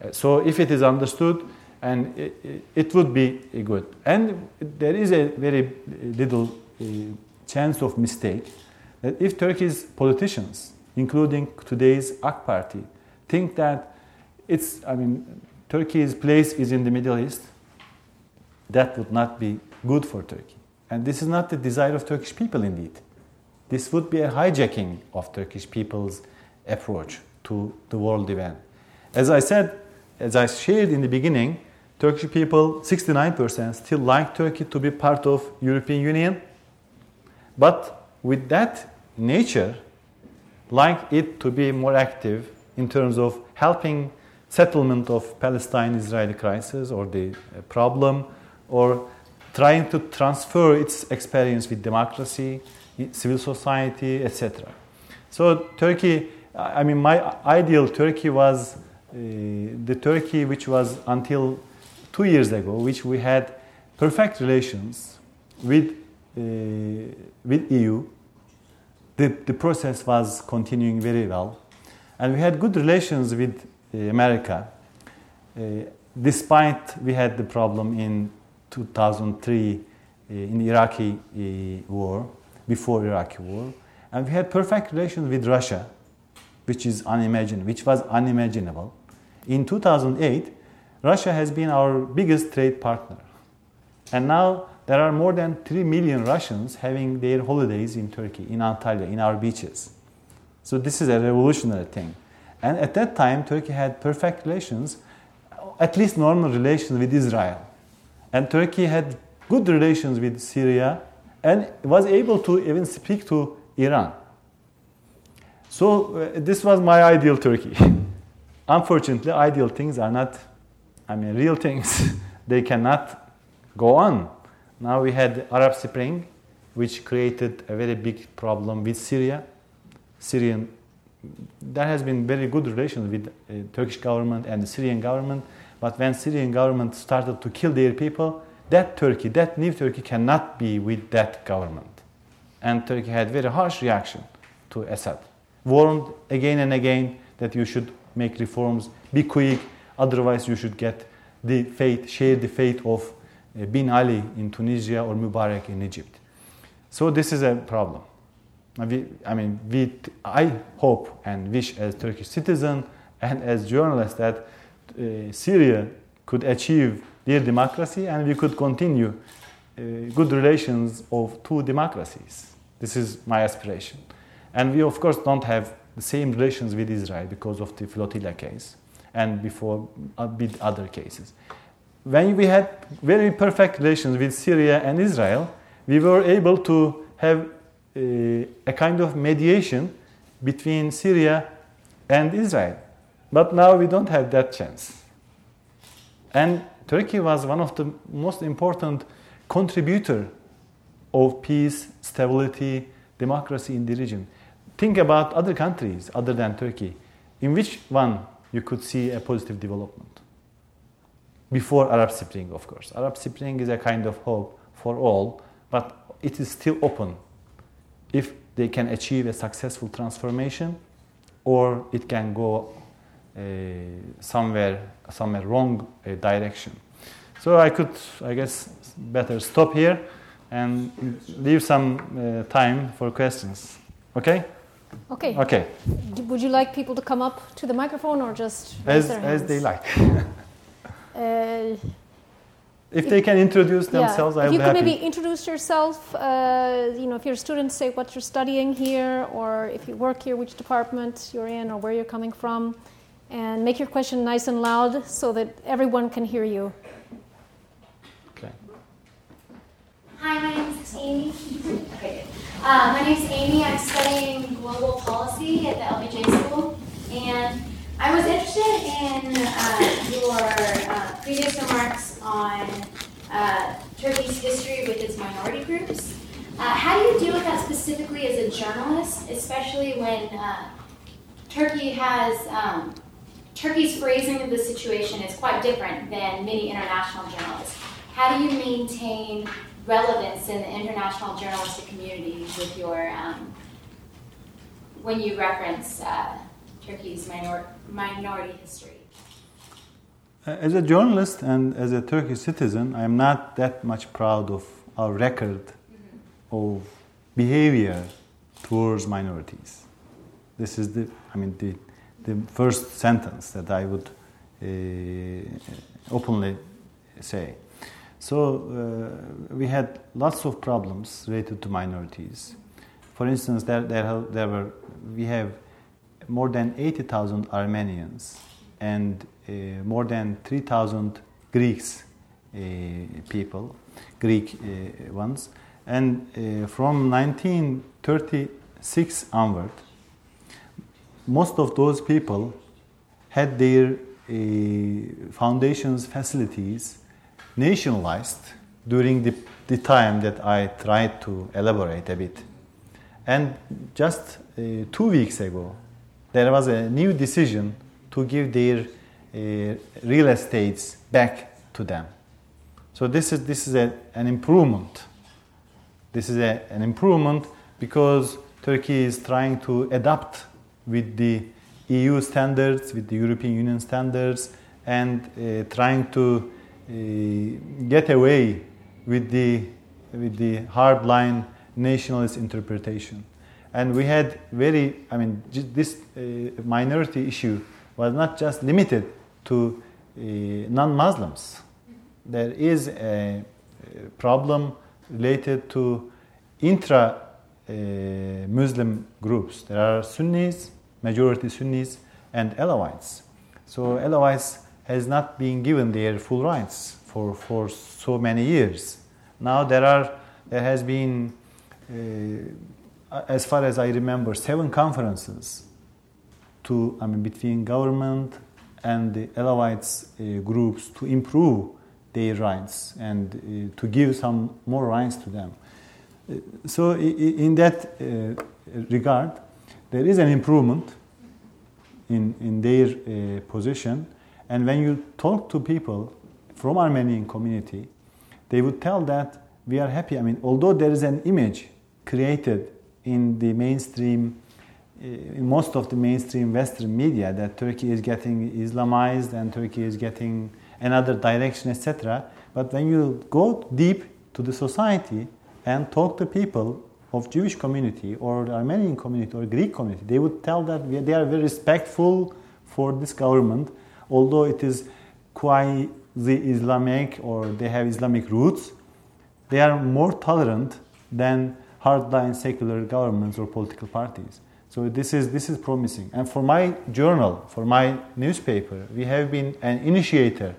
Uh, so if it is understood, and it, it would be good. And there is a very little uh, chance of mistake that if Turkey's politicians, including today's AK Party, think that it's, I mean, Turkey's place is in the Middle East, that would not be good for Turkey. And this is not the desire of Turkish people, indeed. This would be a hijacking of Turkish people's approach to the world event. As I said, as I shared in the beginning, Turkish people, 69% still like Turkey to be part of European Union. But with that nature, like it to be more active in terms of helping settlement of Palestine-Israeli crisis or the uh, problem, or trying to transfer its experience with democracy, civil society, etc. So Turkey, I mean, my ideal Turkey was uh, the Turkey which was until two years ago, which we had perfect relations with uh, with EU. The, the process was continuing very well, and we had good relations with uh, America, uh, despite we had the problem in 2003 uh, in the Iraqi uh, war, before Iraqi war, and we had perfect relations with Russia, which is unimaginable, which was unimaginable. In 2008, Russia has been our biggest trade partner, and now there are more than 3 million Russians having their holidays in Turkey, in Antalya, in our beaches. So this is a revolutionary thing. And at that time, Turkey had perfect relations, at least normal relations with Israel. And Turkey had good relations with Syria and was able to even speak to Iran. So uh, this was my ideal Turkey. [LAUGHS] Unfortunately, ideal things are not, I mean, real things. [LAUGHS] they cannot go on. Now we had Arab Spring, which created a very big problem with Syria. Syrian, there has been very good relations with uh, Turkish government and the Syrian government but when Syrian government started to kill their people, that Turkey, that new Turkey cannot be with that government. And Turkey had very harsh reaction to Assad. Warned again and again that you should make reforms, be quick, otherwise you should get the fate, share the fate of Bin Ali in Tunisia or Mubarak in Egypt. So this is a problem. We, I mean, we, I hope and wish as Turkish citizen and as journalist that uh, Syria could achieve their democracy and we could continue uh, good relations of two democracies. This is my aspiration. And we, of course, don't have the same relations with Israel because of the flotilla case and before uh, with other cases. When we had very perfect relations with Syria and Israel, we were able to have a, a kind of mediation between Syria and Israel. But now we don't have that chance. And Turkey was one of the most important contributor of peace, stability, democracy in the region. Think about other countries other than Turkey. In which one you could see a positive development? Before Arab Spring, of course. Arab Spring is a kind of hope for all, but it is still open if they can achieve a successful transformation or it can go uh, somewhere somewhere wrong uh, direction. So I could, I guess, better stop here and leave some uh, time for questions. Okay? Okay. Okay. Would you like people to come up to the microphone or just As, as they like. [LAUGHS] Uh, if they can introduce themselves, if I'll you be could happy. maybe introduce yourself, uh, you know, if you're a student, say what you're studying here, or if you work here, which department you're in, or where you're coming from, and make your question nice and loud so that everyone can hear you. Okay. Hi, my name is Amy. [LAUGHS] Okay. Uh, my name is Amy. I'm studying global policy at the LBJ School, and I was interested in uh, your uh, previous remarks on uh, Turkey's history with its minority groups. Uh, how do you deal with that specifically as a journalist, especially when uh, Turkey has um, Turkey's phrasing of the situation is quite different than many international journalists. How do you maintain relevance in the international journalistic community with your um, when you reference uh, Turkey's minor- minority history? Uh, As a journalist and as a Turkish citizen, I am not that much proud of our record of behavior towards minorities. This is the, I mean, the, the first sentence that I would uh, openly say. So uh, we had lots of problems related to minorities. For instance, there, there, there were, we have more than 80,000 Armenians and uh, more than 3,000 Greeks uh, people, Greek uh, ones. And uh, from 1936 onward, most of those people had their uh, foundations facilities nationalized during the, the time that I tried to elaborate a bit. And just uh, two weeks ago, there was a new decision to give their uh, real estates back to them. So this is, this is a, an improvement. This is a, an improvement because Turkey is trying to adapt with the EU standards, with the European Union standards, and uh, trying to uh, get away with the, with the hardline nationalist interpretation. And we had very, I mean, this uh, minority issue was not just limited to uh, non Muslims. There is a, a problem related to intra uh, Muslim groups. There are Sunnis, majority Sunnis, and Alawites. So Alawites has not been given their full rights for, for so many years. Now there are there has been, uh, as far as I remember, seven conferences to I mean between government and the Alawites uh, groups to improve their rights and uh, to give some more rights to them. Uh, so in that uh, regard, there is an improvement in, in their uh, position. And when you talk to people from Armenian community, they would tell that we are happy. I mean, although there is an image created in the mainstream, uh, in most of the mainstream Western media that Turkey is getting Islamized and Turkey is getting another direction, etc. But when you go deep to the society and talk to people of Jewish community or Armenian community or Greek community, they would tell that they are very respectful for this government, although it is quasi-Islamic or they have Islamic roots. They are more tolerant than hardline secular governments or political parties. So this is this is promising. And for my journal, for my newspaper, we have been an initiator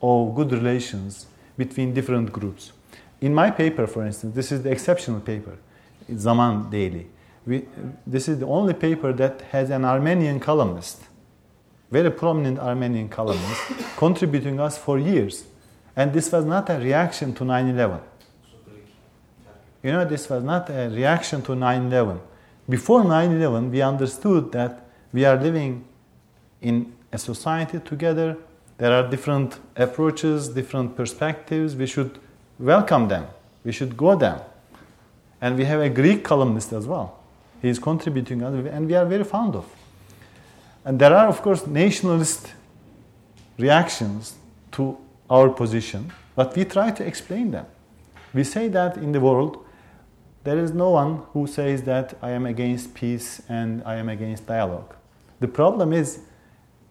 of good relations between different groups. In my paper, for instance, this is the exceptional paper, Zaman Daily. We, this is the only paper that has an Armenian columnist, very prominent Armenian columnist, contributing us for years. And this was not a reaction to 9 11. You know, this was not a reaction to 9 11. Before 9 11, we understood that we are living in a society together. There are different approaches, different perspectives. We should welcome them, we should go them. And we have a Greek columnist as well. He is contributing, and we are very fond of. And there are, of course, nationalist reactions to our position, but we try to explain them. We say that in the world, there is no one who says that I am against peace and I am against dialogue. The problem is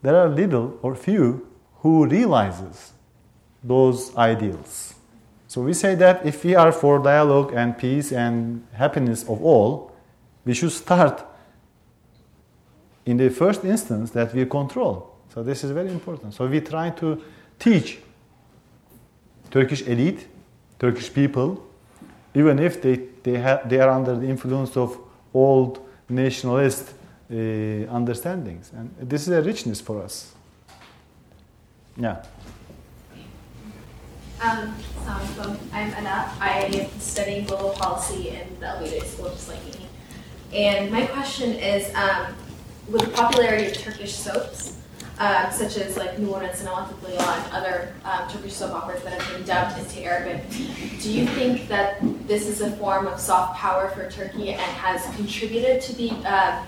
there are little or few who realizes those ideals. So we say that if we are for dialogue and peace and happiness of all, we should start in the first instance that we control. So this is very important. So we try to teach Turkish elite, Turkish people, even if they, they, have, they are under the influence of old nationalist uh, understandings. And this is a richness for us. Yeah. Um, so I'm Anna. I am studying global policy in the LBJ School, just like me. And my question is, um, with the popularity of Turkish soaps, uh, such as like Nur and Selamat and other um, Turkish soap operas that have been dubbed into Arabic, do you think that this is a form of soft power for Turkey and has contributed to the uh,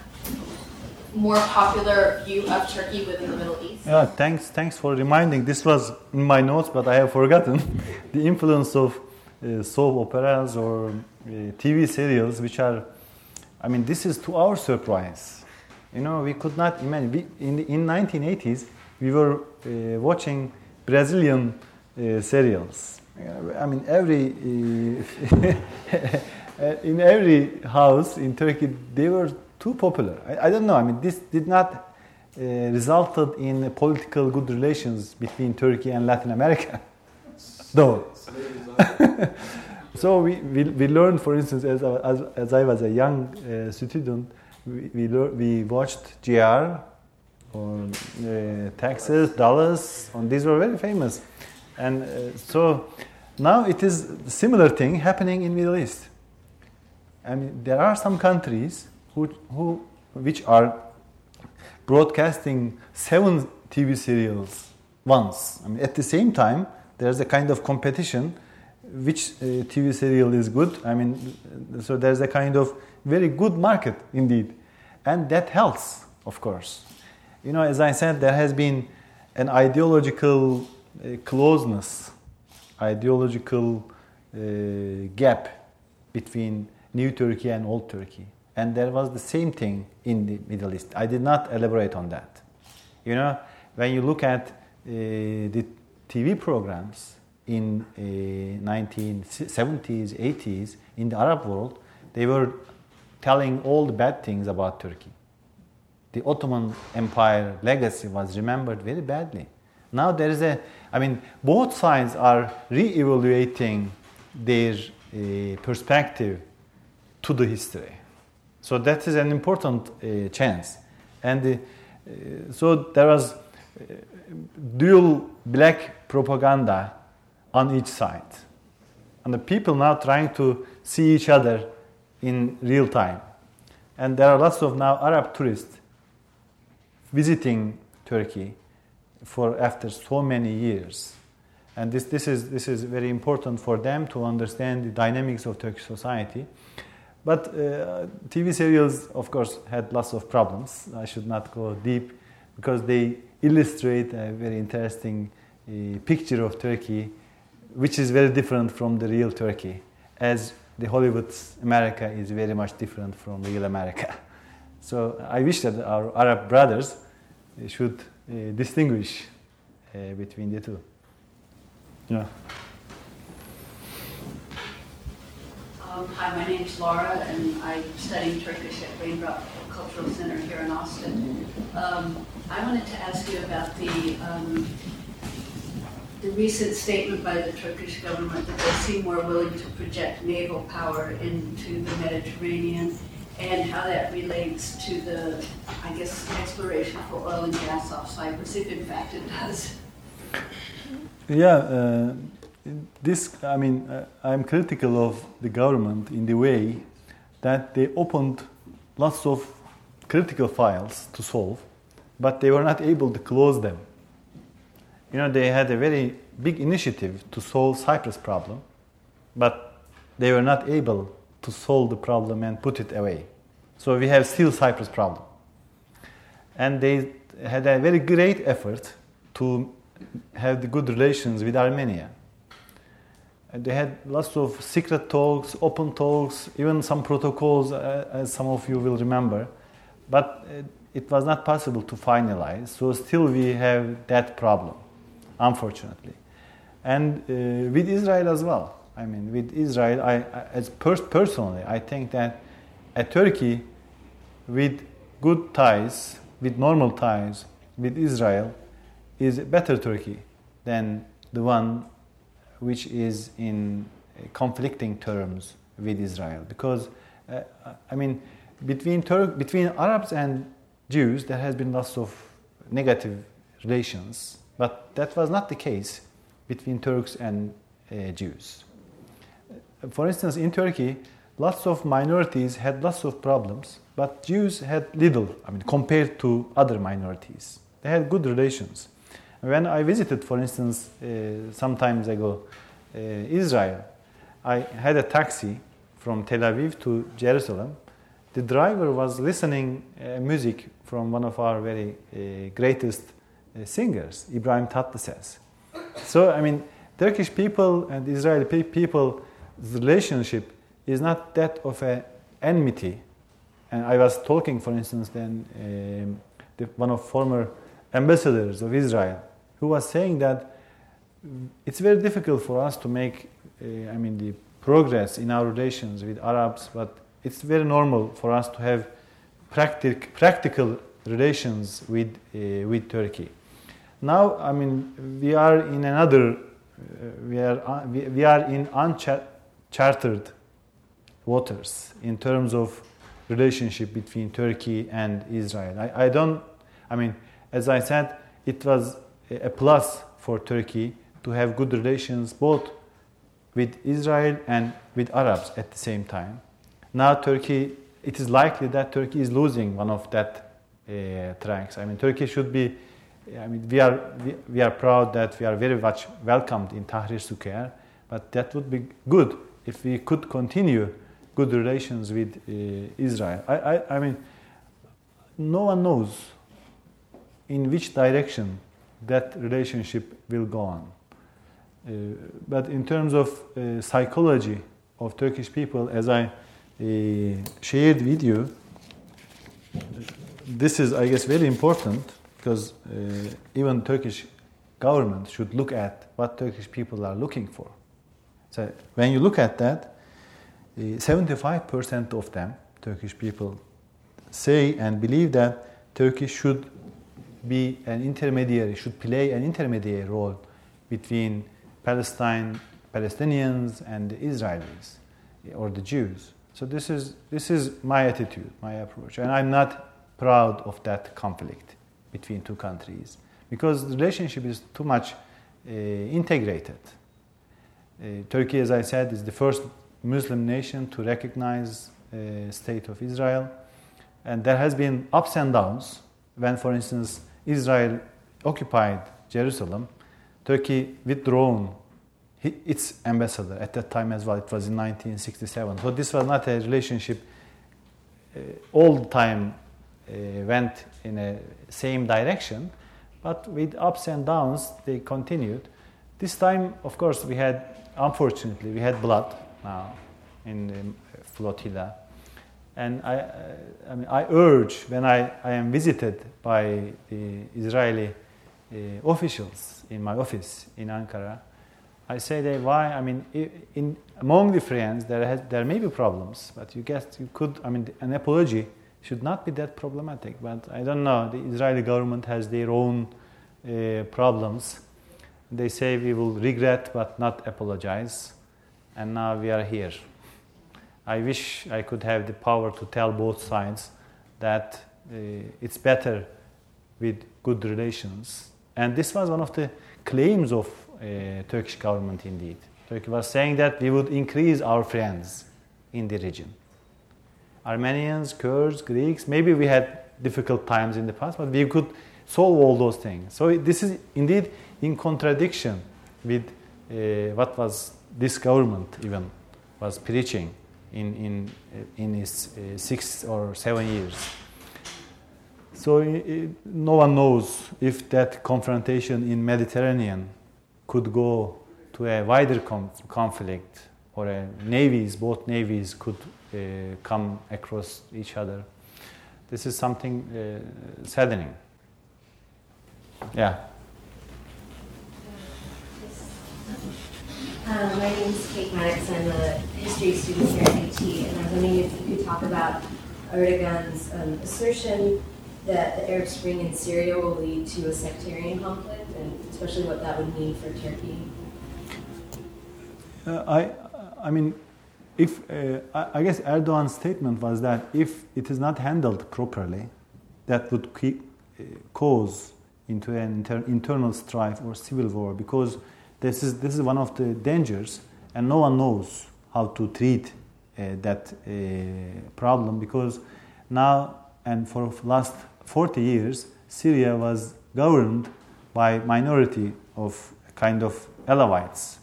more popular view of Turkey within the Middle East? Yeah, thanks, thanks for reminding. This was in my notes, but I have [LAUGHS] forgotten the influence of uh, soap operas or uh, TV serials, which are, I mean, this is to our surprise. You know, we could not imagine. We, in in 1980s, we were uh, watching Brazilian uh, serials. I mean, every uh, [LAUGHS] in every house in Turkey, they were too popular. I, I don't know. I mean, this did not uh, resulted in political good relations between Turkey and Latin America, [LAUGHS] though. [LAUGHS] so we, we, we learned, for instance, as, as, as I was a young uh, student, we, we, we watched J.R. on uh, Texas, Dallas, and these were very famous. And uh, so now it is similar thing happening in Middle East. I mean, there are some countries who, who, which are broadcasting seven TV serials once. I mean, at the same time, there's a kind of competition which uh, TV serial is good. I mean, so there's a kind of very good market indeed. And that helps, of course. You know, as I said, there has been an ideological uh, closeness, ideological uh, gap between New Turkey and Old Turkey. And there was the same thing in the Middle East. I did not elaborate on that. You know, when you look at uh, the TV programs in uh, 1970s, 80s in the Arab world, they were telling all the bad things about Turkey. The Ottoman Empire legacy was remembered very badly. Now there is a, I mean, both sides are re-evaluating their uh, perspective to the history. So that is an important uh, chance. And uh, so there was uh, dual black propaganda on each side. And the people now trying to see each other in real time. And there are lots of now Arab tourists visiting Turkey for after so many years. And this, this, is, this is very important for them to understand the dynamics of Turkish society. But uh, TV serials, of course, had lots of problems. I should not go deep because they illustrate a very interesting uh, picture of Turkey, which is very different from the real Turkey, as the Hollywood's America is very much different from real America. [LAUGHS] So I wish that our Arab brothers should uh, distinguish uh, between the two. Yeah. Um, hi, my name is Laura, and I'm studying Turkish at Raindrop Cultural Center here in Austin. Um, I wanted to ask you about the um, the recent statement by the Turkish government that they seem more willing to project naval power into the Mediterranean, and how that relates to the, I guess, exploration for oil and gas off Cyprus, if in fact it does. Yeah. Uh this, I mean, uh, I'm critical of the government in the way that they opened lots of critical files to solve, but they were not able to close them. You know, they had a very big initiative to solve Cyprus problem, but they were not able to solve the problem and put it away. So we have still Cyprus problem. And they had a very great effort to have the good relations with Armenia. And they had lots of secret talks, open talks, even some protocols, uh, as some of you will remember. But uh, it was not possible to finalize, so still we have that problem, unfortunately. And uh, with Israel as well. I mean, with Israel, I, as pers- personally, I think that a Turkey with good ties, with normal ties with Israel, is a better Turkey than the one which is in conflicting terms with Israel. Because, uh, I mean, between, Turk, between Arabs and Jews, there has been lots of negative relations, but that was not the case between Turks and uh, Jews. For instance, in Turkey, lots of minorities had lots of problems, but Jews had little, I mean, compared to other minorities. They had good relations. When I visited, for instance, uh, some times ago, uh, Israel, I had a taxi from Tel Aviv to Jerusalem. The driver was listening uh, music from one of our very uh, greatest singers, Ibrahim Tatlıses. So, I mean, Turkish people and Israeli people, relationship is not that of a enmity. And I was talking, for instance, then um, the, one of former ambassadors of Israel who was saying that it's very difficult for us to make, uh, I mean, the progress in our relations with Arabs, but it's very normal for us to have practic- practical relations with, uh, with Turkey. Now, I mean, we are in another, uh, we, are, uh, we, we, are in uncharted waters in terms of relationship between Turkey and Israel. I, I don't, I mean, as I said, it was a plus for Turkey to have good relations both with Israel and with Arabs at the same time. Now, Turkey, it is likely that Turkey is losing one of that uh, tracks. I mean, Turkey should be. I mean, we are we, we, are proud that we are very much welcomed in Tahrir Square, but that would be good if we could continue good relations with uh, Israel. I, I, I mean, no one knows in which direction that relationship will go on. Uh, but in terms of uh, psychology of Turkish people, as I uh, shared with you, this is, I guess, very important because uh, even Turkish government should look at what Turkish people are looking for. So when you look at that, 75% uh, of them, Turkish people, say and believe that Turkey should be an intermediary, should play an intermediary role between Palestine, Palestinians and the Israelis or the Jews. So this is, this is my attitude, my approach. And I'm not proud of that conflict between two countries because the relationship is too much uh, integrated. Uh, Turkey, as I said, is the first Muslim nation to recognize uh, state of Israel. And there has been ups and downs when, for instance, Israel occupied Jerusalem, Turkey withdrawn its ambassador at that time as well. It was in 1967. So this was not a relationship uh, all the time uh, went in a same direction, but with ups and downs they continued. This time, of course, we had unfortunately we had blood now in the flotilla and I, I, mean, I urge when I, I am visited by the Israeli uh, officials in my office in Ankara, I say that why, I mean, in, among the friends, there, has, there may be problems, but you guess you could, I mean, an apology should not be that problematic. But I don't know, the Israeli government has their own uh, problems. They say we will regret but not apologize. And now we are here. I wish I could have the power to tell both sides that uh, it's better with good relations. And this was one of the claims of uh, Turkish government indeed. Turkey was saying that we would increase our friends in the region. Armenians, Kurds, Greeks, maybe we had difficult times in the past, but we could solve all those things. So this is indeed in contradiction with uh, what was this government even was preaching in, in, in its uh, six or seven years. So it, no one knows if that confrontation in Mediterranean could go to a wider com- conflict or a navies, both navies could uh, come across each other. This is something uh, saddening. Yeah. Um, my name is Kate Maddox. I'm a history student here at UT, and I was wondering if you could talk about Erdogan's um, assertion that the Arab Spring in Syria will lead to a sectarian conflict, and especially what that would mean for Turkey. Uh, I, I mean, if uh, I, guess Erdogan's statement was that if it is not handled properly, that would keep, uh, cause into an inter- internal strife or civil war because this is this is one of the dangers, and no one knows how to treat uh, that uh, problem because now and for last 40 years, Syria was governed by minority of kind of Alawites.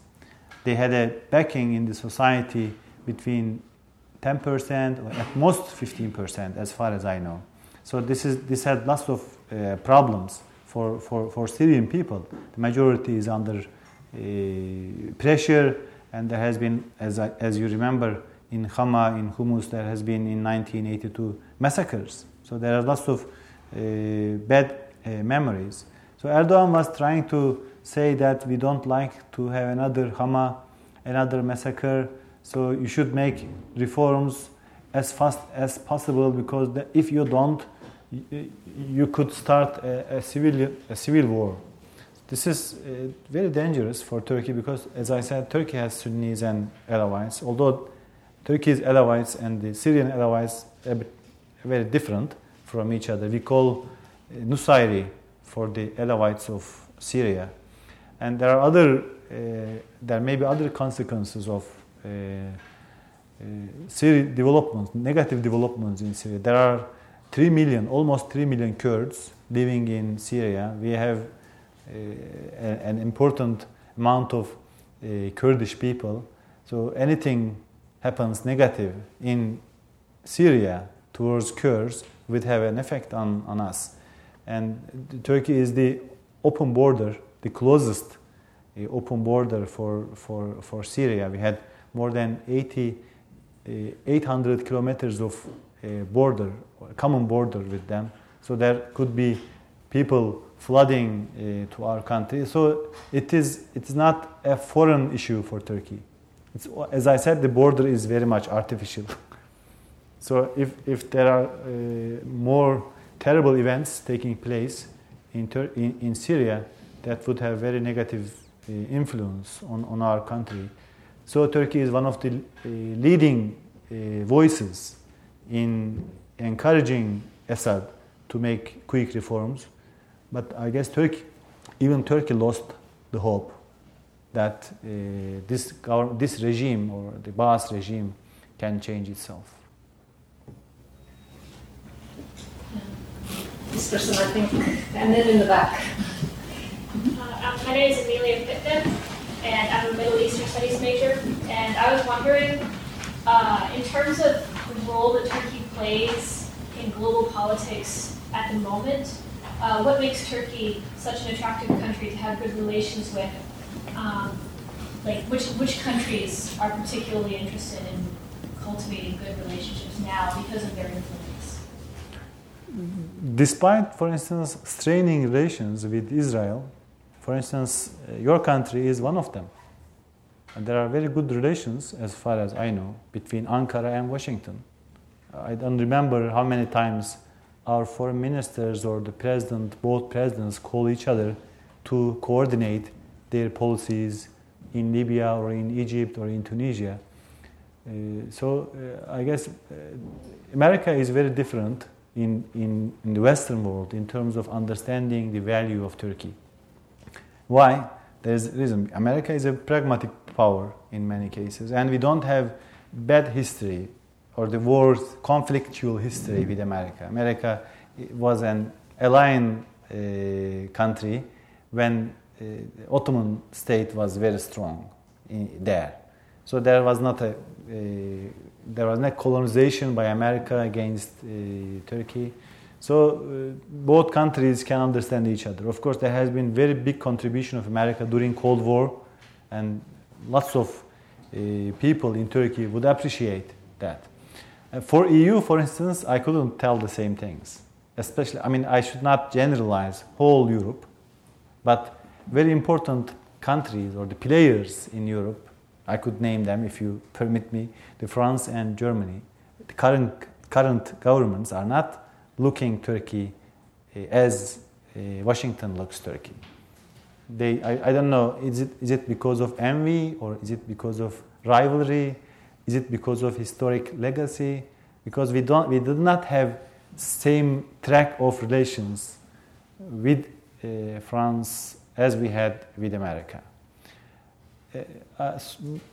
They had a backing in the society between 10% or at most 15%, as far as I know. So this is this had lots of uh, problems for, for, for Syrian people. The majority is under uh, pressure, and there has been, as I, as you remember, in Hama, in Humus, there has been in 1982 massacres. So there are lots of uh, bad uh, memories. So Erdogan was trying to say that we don't like to have another Hama, another massacre. So you should make reforms as fast as possible because if you don't, you, could start a, a, civil, a civil war. This is uh, very dangerous for Turkey because, as I said, Turkey has Sunnis and Alawites. Although Turkey's Alawites and the Syrian Alawites are very different from each other. We call Nusayri for the Alawites of Syria. And there are other, uh, there may be other consequences of uh, uh, Syria developments, negative developments in Syria. There are 3 million, almost 3 million Kurds living in Syria. We have uh, an important amount of uh, Kurdish people. So anything happens negative in Syria towards Kurds would have an effect on, on us. And Turkey is the open border, the closest uh, open border for, for, for Syria. We had more than 80, uh, 800 kilometers of uh, border, common border with them. So there could be people flooding uh, to our country. So it is, it is not a foreign issue for Turkey. It's, as I said, the border is very much artificial. [LAUGHS] so if, if there are more terrible events taking place in, in, in, Syria, that would have very negative influence on, on our country. So Turkey is one of the uh, leading uh, voices in encouraging Assad to make quick reforms. But I guess Turkey, even Turkey lost the hope that uh, this, this regime or the Baas regime can change itself. This person, I think, and then in the back. Uh, my name is Amelia Pittman, and I'm a Middle Eastern Studies major. And I was wondering, uh, in terms of the role that Turkey plays in global politics at the moment, uh, what makes Turkey such an attractive country to have good relations with? Um, like, which, which countries are particularly interested in cultivating good relationships now because of their influence? Despite, for instance, straining relations with Israel, for instance, uh, your country is one of them. And there are very good relations, as far as I know, between Ankara and Washington. I don't remember how many times our foreign ministers or the president, both presidents, call each other to coordinate their policies in Libya or in Egypt or in Tunisia. Uh, so uh, I guess uh, America is very different in, in, in, the Western world in terms of understanding the value of Turkey. Why? There's reason. America is a pragmatic power in many cases, and we don't have bad history or the worst conflictual history with America. America was an allied uh, country when uh, Ottoman state was very strong in, there. So there was not a uh, there was no colonization by America against uh, Turkey. So uh, both countries can understand each other. Of course, there has been very big contribution of America during Cold War, and lots of uh, people in Turkey would appreciate that. Uh, for EU, for instance, I couldn't tell the same things. Especially, I mean, I should not generalize whole Europe, but very important countries or the players in Europe, I could name them if you permit me, the France and Germany. The current current governments are not looking Turkey uh, as uh, Washington looks Turkey. They, I, I don't know, is it, is it because of envy or is it because of rivalry? Is it because of historic legacy? Because we, don't, we did not have same track of relations with uh, France as we had with America. Uh,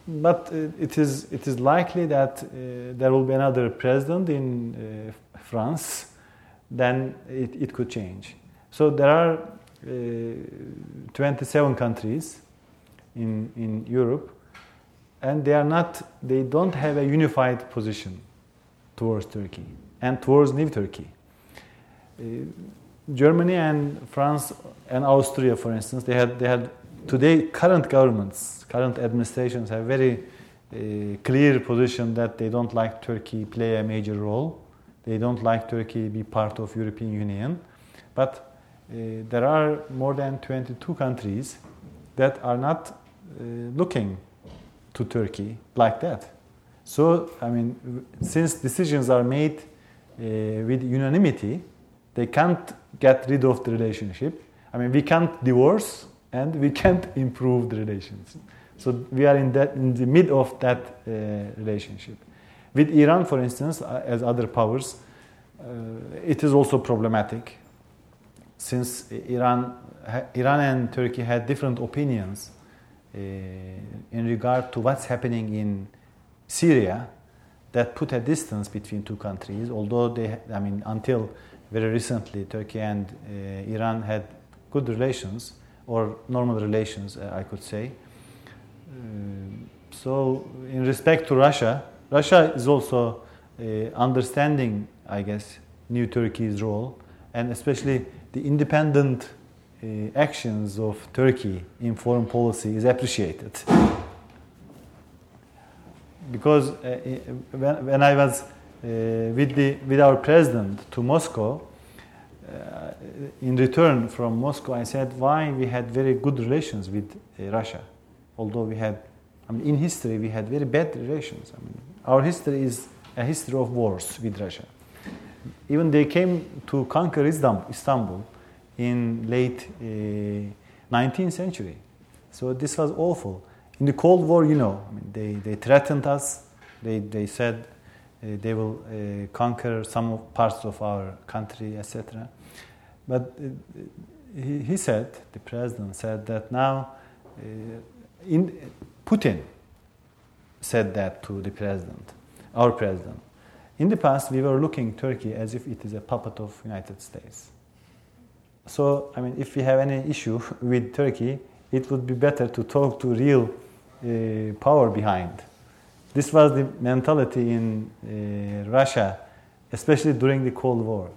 but it is, it is likely that there will be another president in France, then it, it could change. So there are 27 countries in, in Europe, and they are not, they don't have a unified position towards Turkey and towards New Turkey. Uh, Germany and France and Austria, for instance, they had, they had today current governments, current administrations have very uh, clear position that they don't like Turkey play a major role. They don't like Turkey be part of European Union. But uh, there are more than 22 countries that are not uh, looking to Turkey like that. So, I mean, since decisions are made uh, with unanimity, they can't get rid of the relationship. I mean, we can't divorce and we can't improve the relations. So we are in, that, in the mid of that uh, relationship. With Iran, for instance, uh, as other powers, uh, it is also problematic since Iran, Iran and Turkey had different opinions uh, in regard to what's happening in Syria, that put a distance between two countries. Although they, I mean, until very recently, Turkey and uh, Iran had good relations or normal relations, uh, I could say. Uh, so, in respect to Russia, Russia is also uh, understanding, I guess, new Turkey's role, and especially the independent uh, actions of Turkey in foreign policy is appreciated. Because uh, when, when I was uh, with, the, with our president to Moscow, uh, in return from Moscow, I said why we had very good relations with uh, Russia, although we had, I mean, in history we had very bad relations. I mean, our history is a history of wars with Russia. Even they came to conquer Istanbul in late uh, 19th century. So this was awful. In the Cold War, you know, I mean, they, they threatened us. They, they said uh, they will uh, conquer some parts of our country, etc. But he, he, said, the president said that now, in, Putin said that to the president, our president. In the past, we were looking Turkey as if it is a puppet of United States. So, I mean, if we have any issue [LAUGHS] with Turkey, it would be better to talk to real uh, power behind. This was the mentality in uh, Russia, especially during the Cold War.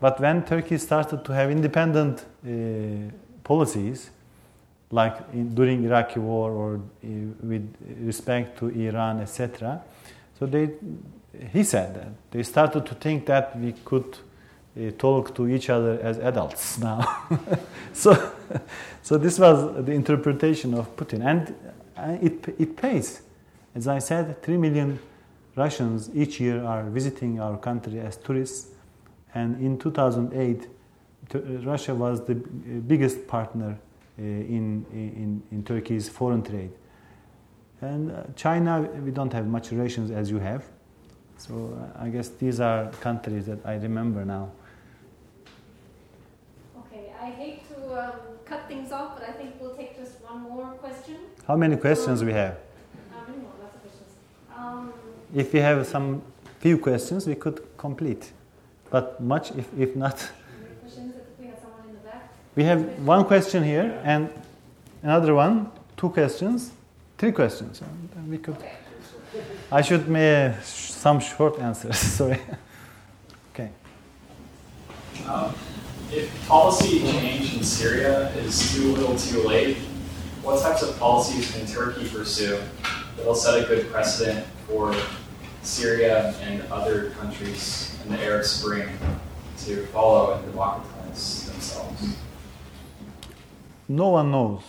But when Turkey started to have independent uh, policies, like in, during Iraqi war or uh, with respect to Iran, etc., so they he said that they started to think that we could uh, talk to each other as adults [LAUGHS] now. so, so this was the interpretation of Putin, and uh, it it pays. As I said, three million Russians each year are visiting our country as tourists, and in 2008, uh, Russia was the biggest partner in, in, in Turkey's foreign trade. And uh, China, we don't have much relations as you have. So uh, I guess these are countries that I remember now. Okay, I hate to um, cut things off, but I think we'll take just one. more question. How many questions we have? How many more? Lots of questions. Um, If we have some few questions, we could complete. But much, if, if not, any questions? I think we have someone in the back. We have one question here and another one, two questions, three questions. And we could. I should make some short answers. [LAUGHS] Sorry. okay. Um, if policy change in Syria is too little too late, what types of policies can Turkey pursue that'll set a good precedent for Syria and other countries in the Arab Spring to follow and democratize themselves? No one knows.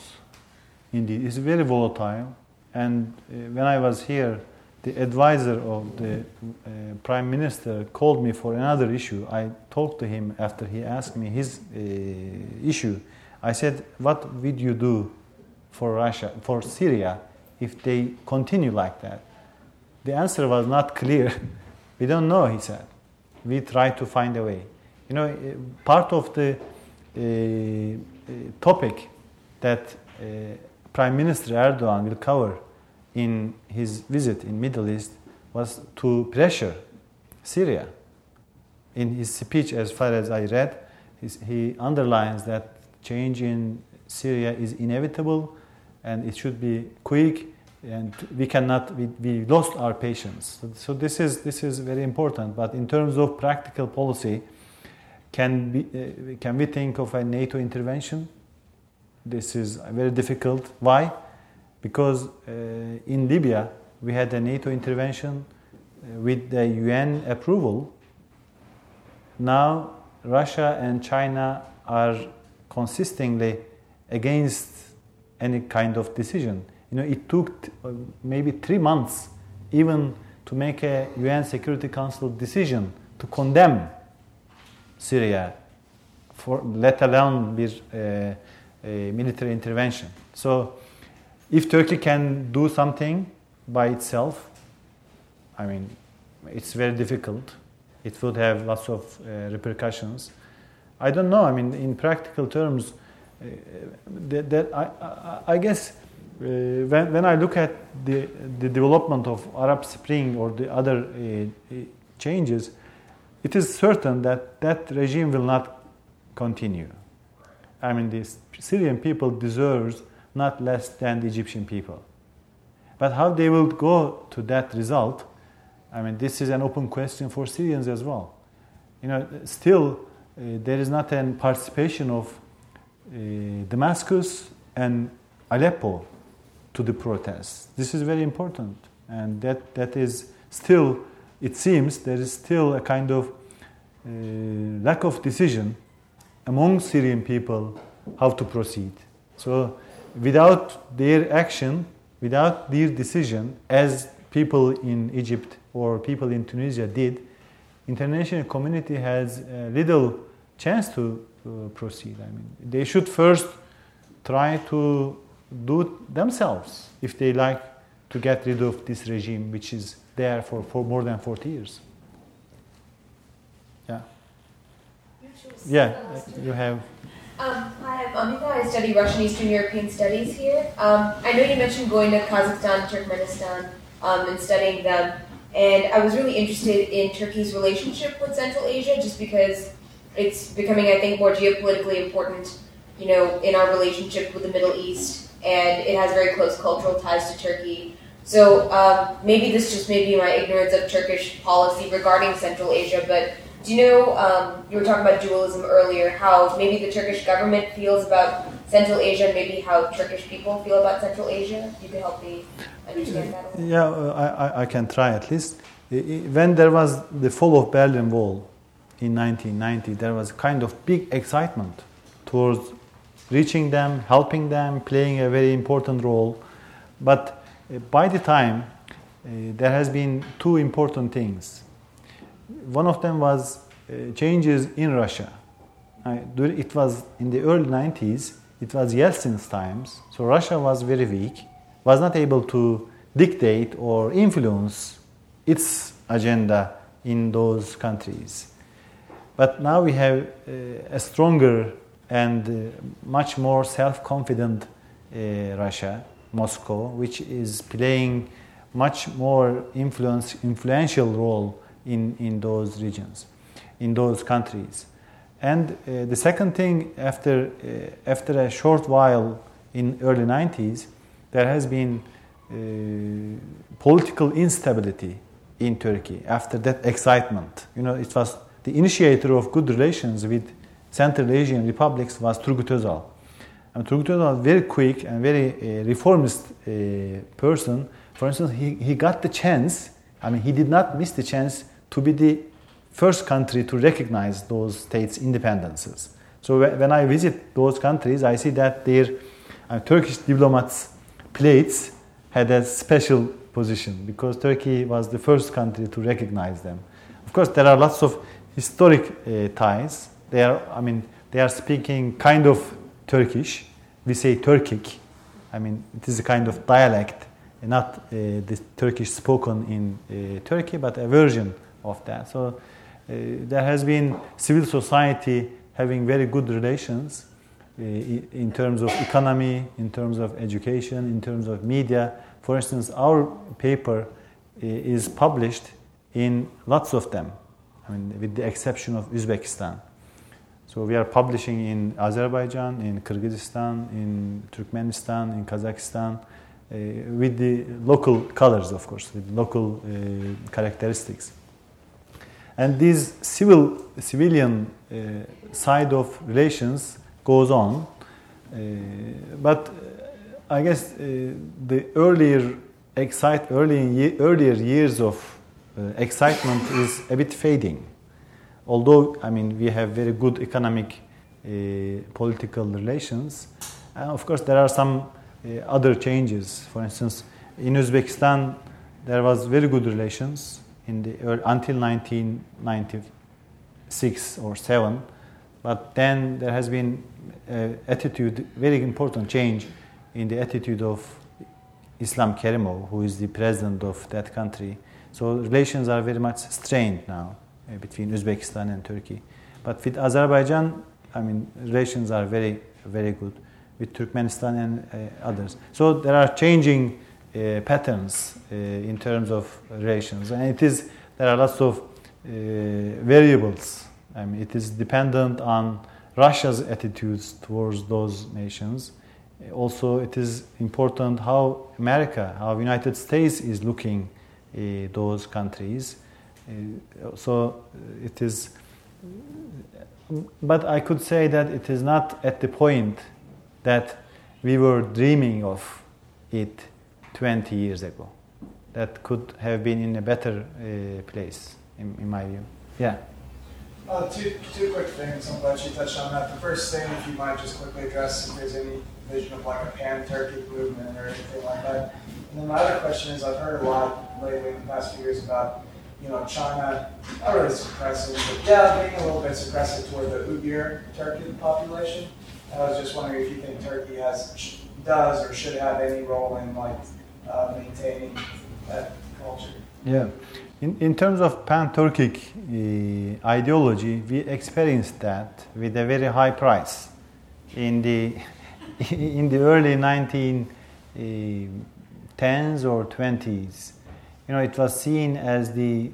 Indeed, it's very volatile. And uh, when I was here, the advisor of the uh, prime minister called me for another issue. I talked to him after he asked me his uh, issue. I said, "What would you do for Russia, for Syria, if they continue like that?" The answer was not clear. [LAUGHS] we don't know, he said. We try to find a way. You know, uh, part of the uh, uh, topic that uh, Prime Minister Erdogan will cover in his visit in Middle East was to pressure Syria. In his speech, as far as I read, he underlines that change in Syria is inevitable and it should be quick and we cannot we, we lost our patience so, so this is this is very important but in terms of practical policy can, be, uh, can we think of a NATO intervention? This is very difficult. Why? Because uh, in Libya we had a NATO intervention uh, with the UN approval. Now Russia and China are consistently against any kind of decision. You know, it took t- maybe three months even to make a UN Security Council decision to condemn Syria, for, let alone with uh, military intervention. So, if Turkey can do something by itself, I mean, it's very difficult. It would have lots of uh, repercussions. I don't know. I mean, in practical terms, uh, that, that I, I, I, guess uh, when, when I look at the, the development of Arab Spring or the other uh, changes, it is certain that that regime will not continue. I mean, the Syrian people deserves not less than the Egyptian people. But how they will go to that result, I mean, this is an open question for Syrians as well. You know, still uh, there is not a participation of uh, Damascus and Aleppo to the protests. This is very important, and that, that is still it seems there is still a kind of uh, lack of decision among Syrian people how to proceed. So, without their action, without their decision, as people in Egypt or people in Tunisia did, international community has little chance to uh, proceed. I mean, they should first try to do it themselves if they like to get rid of this regime, which is there for, for more than 40 years. Yeah, you have. Um, hi, I'm Amita. I study Russian Eastern European Studies here. Um, I know you mentioned going to Kazakhstan, Turkmenistan, um, and studying them. And I was really interested in Turkey's relationship with Central Asia just because it's becoming, I think, more geopolitically important, you know, in our relationship with the Middle East. And it has very close cultural ties to Turkey. So um, maybe this just may be my ignorance of Turkish policy regarding Central Asia, but do you know, um, you were talking about dualism earlier, how maybe the Turkish government feels about Central Asia maybe how Turkish people feel about Central Asia? You help me understand that Yeah, uh, I, I can try at least. When there was the fall of Berlin Wall in 1990, there was kind of big excitement towards reaching them, helping them, playing a very important role. But uh, by the time, uh, there has been two important things one of them was uh, changes in Russia. it was in the early 90s, it was Yeltsin's times, so Russia was very weak, was not able to dictate or influence its agenda in those countries. But now we have uh, a stronger and uh, much more self confident Russia, Moscow, which is playing much more influence, influential role in, in those regions, in those countries. And uh, the second thing, after, uh, after a short while in early 90s, there has been uh, political instability in Turkey after that excitement. You know, it was the initiator of good relations with Central Asian republics was Turgut Özal. And Turgut Özal, very quick and very uh, reformist uh, person. For instance, he, he got the chance. I mean, he did not miss the chance to be the first country to recognize those states' independences. So when I visit those countries, I see that their uh, Turkish diplomats' plates had a special position because Turkey was the first country to recognize them. Of course, there are lots of historic uh, ties. They are, I mean, they are speaking kind of Turkish. We say Turkic. I mean, it is a kind of dialect, not uh, the Turkish spoken in uh, Turkey, but a version of that. So uh, there has been civil society having very good relations uh, in terms of economy, in terms of education, in terms of media. For instance, our paper uh, is published in lots of them, I mean, with the exception of Uzbekistan. So we are publishing in Azerbaijan, in Kyrgyzstan, in Turkmenistan, in Kazakhstan, uh, with the local colors, of course, with local uh, characteristics. And this civil, civilian uh, side of relations goes on, uh, but I guess uh, the earlier excite, early, earlier years of uh, excitement is a bit fading. Although, I mean, we have very good economic, uh, political relations, and of course, there are some uh, other changes. For instance, in Uzbekistan, there was very good relations in the until 1996 or 7, but then there has been uh, attitude, very important change in the attitude of Islam Karimov, who is the president of that country. So relations are very much strained now uh, between Uzbekistan and Turkey. But with Azerbaijan, I mean, relations are very, very good with Turkmenistan and uh, others. So there are changing uh, patterns uh, in terms of relations, and it is there are lots of uh, variables. I mean, it is dependent on Russia's attitudes towards those nations also it is important how America, how United States is looking uh, those countries. Uh, so it is, but I could say that it is not at the point that we were dreaming of it 20 years ago. That could have been in a better uh, place, in, in my view. Yeah. Uh, two, two quick things. I'm glad you touched on that. The first thing, if you might just quickly address if there's any vision of like a pan-Turkic movement or anything like that. And then my other question is, I've heard a lot lately in the past few years about, you know, China, not really suppressing, but yeah, being a little bit suppressive toward the Uyghur Turkic population. I was just wondering if you think Turkey has, does or should have any role in like uh, maintaining that culture. Yeah. In, in terms of pan-Turkic uh, ideology, we experienced that with a very high price in the [LAUGHS] in the early 1910s uh, or 20s, you know, it was seen as the,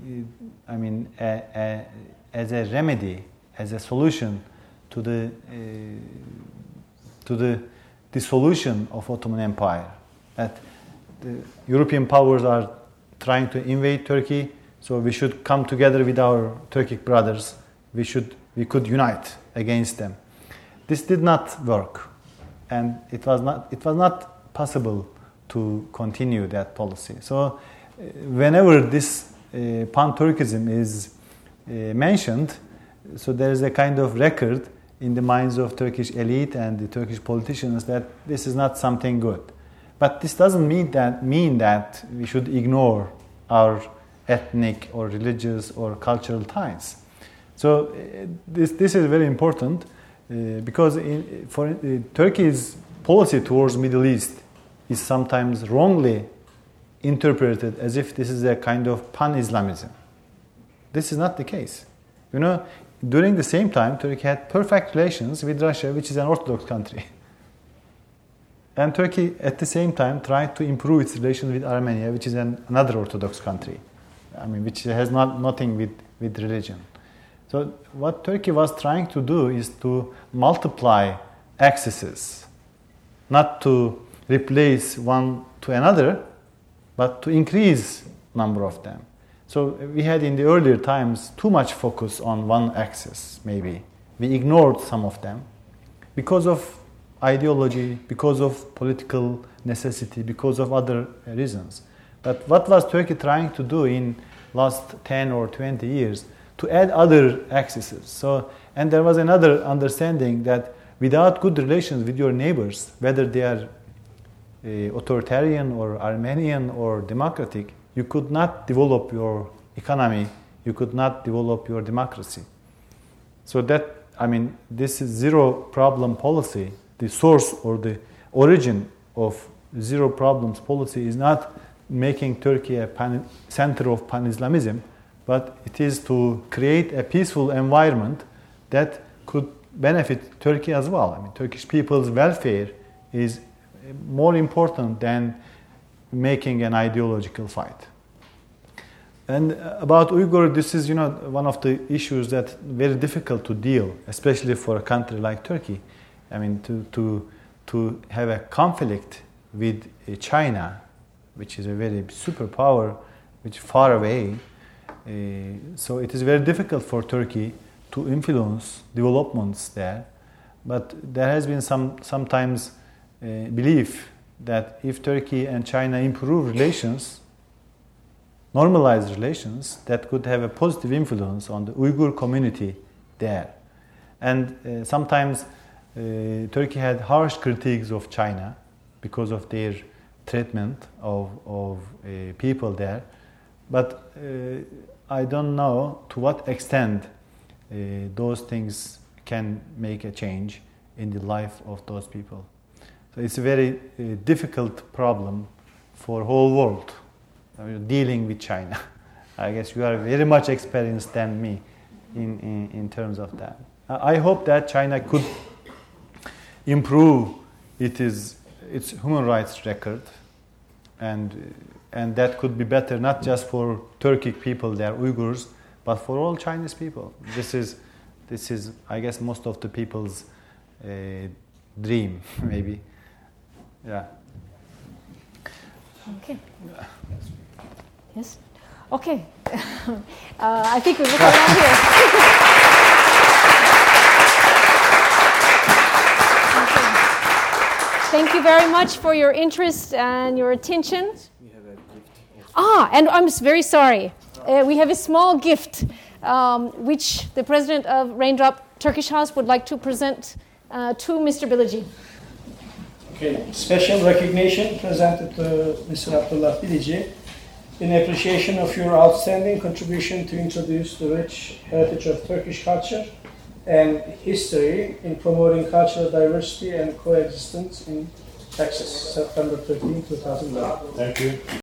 I mean, a, a, as a remedy, as a solution to the uh, to the dissolution of Ottoman Empire. That the European powers are trying to invade Turkey, so we should come together with our Turkic brothers. We should we could unite against them. This did not work and it was not it was not possible to continue that policy. So, uh, whenever this uh, pan-Turkism is uh, mentioned, so there is a kind of record in the minds of Turkish elite and the Turkish politicians that this is not something good. But this doesn't mean that mean that we should ignore our ethnic or religious or cultural ties. So uh, this this is very important uh, because in, for uh, Turkey's policy towards Middle East is sometimes wrongly interpreted as if this is a kind of pan-Islamism. This is not the case. You know, during the same time, Turkey had perfect relations with Russia, which is an Orthodox country. [LAUGHS] and Turkey at the same time tried to improve its relations with Armenia, which is an, another Orthodox country. I mean, which has not nothing with, with religion. So what Turkey was trying to do is to multiply accesses, not to replace one to another, but to increase number of them. So we had in the earlier times too much focus on one axis, maybe. We ignored some of them because of ideology, because of political necessity, because of other reasons. But what was Turkey trying to do in last 10 or 20 years? To add other axes. So, and there was another understanding that without good relations with your neighbors, whether they are uh, authoritarian or Armenian or democratic, you could not develop your economy, you could not develop your democracy. So that, I mean, this is zero problem policy the source or the origin of zero problems policy is not making Turkey a pan, center of pan Islamism, but it is to create a peaceful environment that could benefit Turkey as well. I mean, Turkish people's welfare is more important than making an ideological fight. And about Uyghur, this is you know one of the issues that very difficult to deal, especially for a country like Turkey. I mean, to, to, to have a conflict with uh, China, which is a very superpower, which is far away. Uh, so it is very difficult for Turkey to influence developments there. But there has been some sometimes uh, belief that if Turkey and China improve relations, normalize relations, that could have a positive influence on the Uyghur community there. And uh, sometimes Turkey had harsh critiques of China because of their treatment of, of uh, people there. But uh, I don't know to what extent uh, those things can make a change in the life of those people. So it's a very uh, difficult problem for whole world dealing with China. [LAUGHS] I guess you are very much experienced than me in, in, in terms of that. I hope that China could improve it is its human rights record, and and that could be better not just for Turkic people, they are Uyghurs, but for all Chinese people. This is this is I guess most of the people's uh, dream, [LAUGHS] maybe. Yeah. Okay. Yes. Okay. [LAUGHS] uh, I think we look around here. [LAUGHS] Thank you very much for your interest and your attention. Ah, and I'm very sorry. Uh, we have a small gift um, which the president of Raindrop Turkish House would like to present uh, to Mr. Bilici. Okay, special recognition presented to Mr. Abdullah Bilici in appreciation of your outstanding contribution to introduce the rich heritage of Turkish culture and history in promoting cultural diversity and coexistence in Texas, September 13, 2009. Thank you.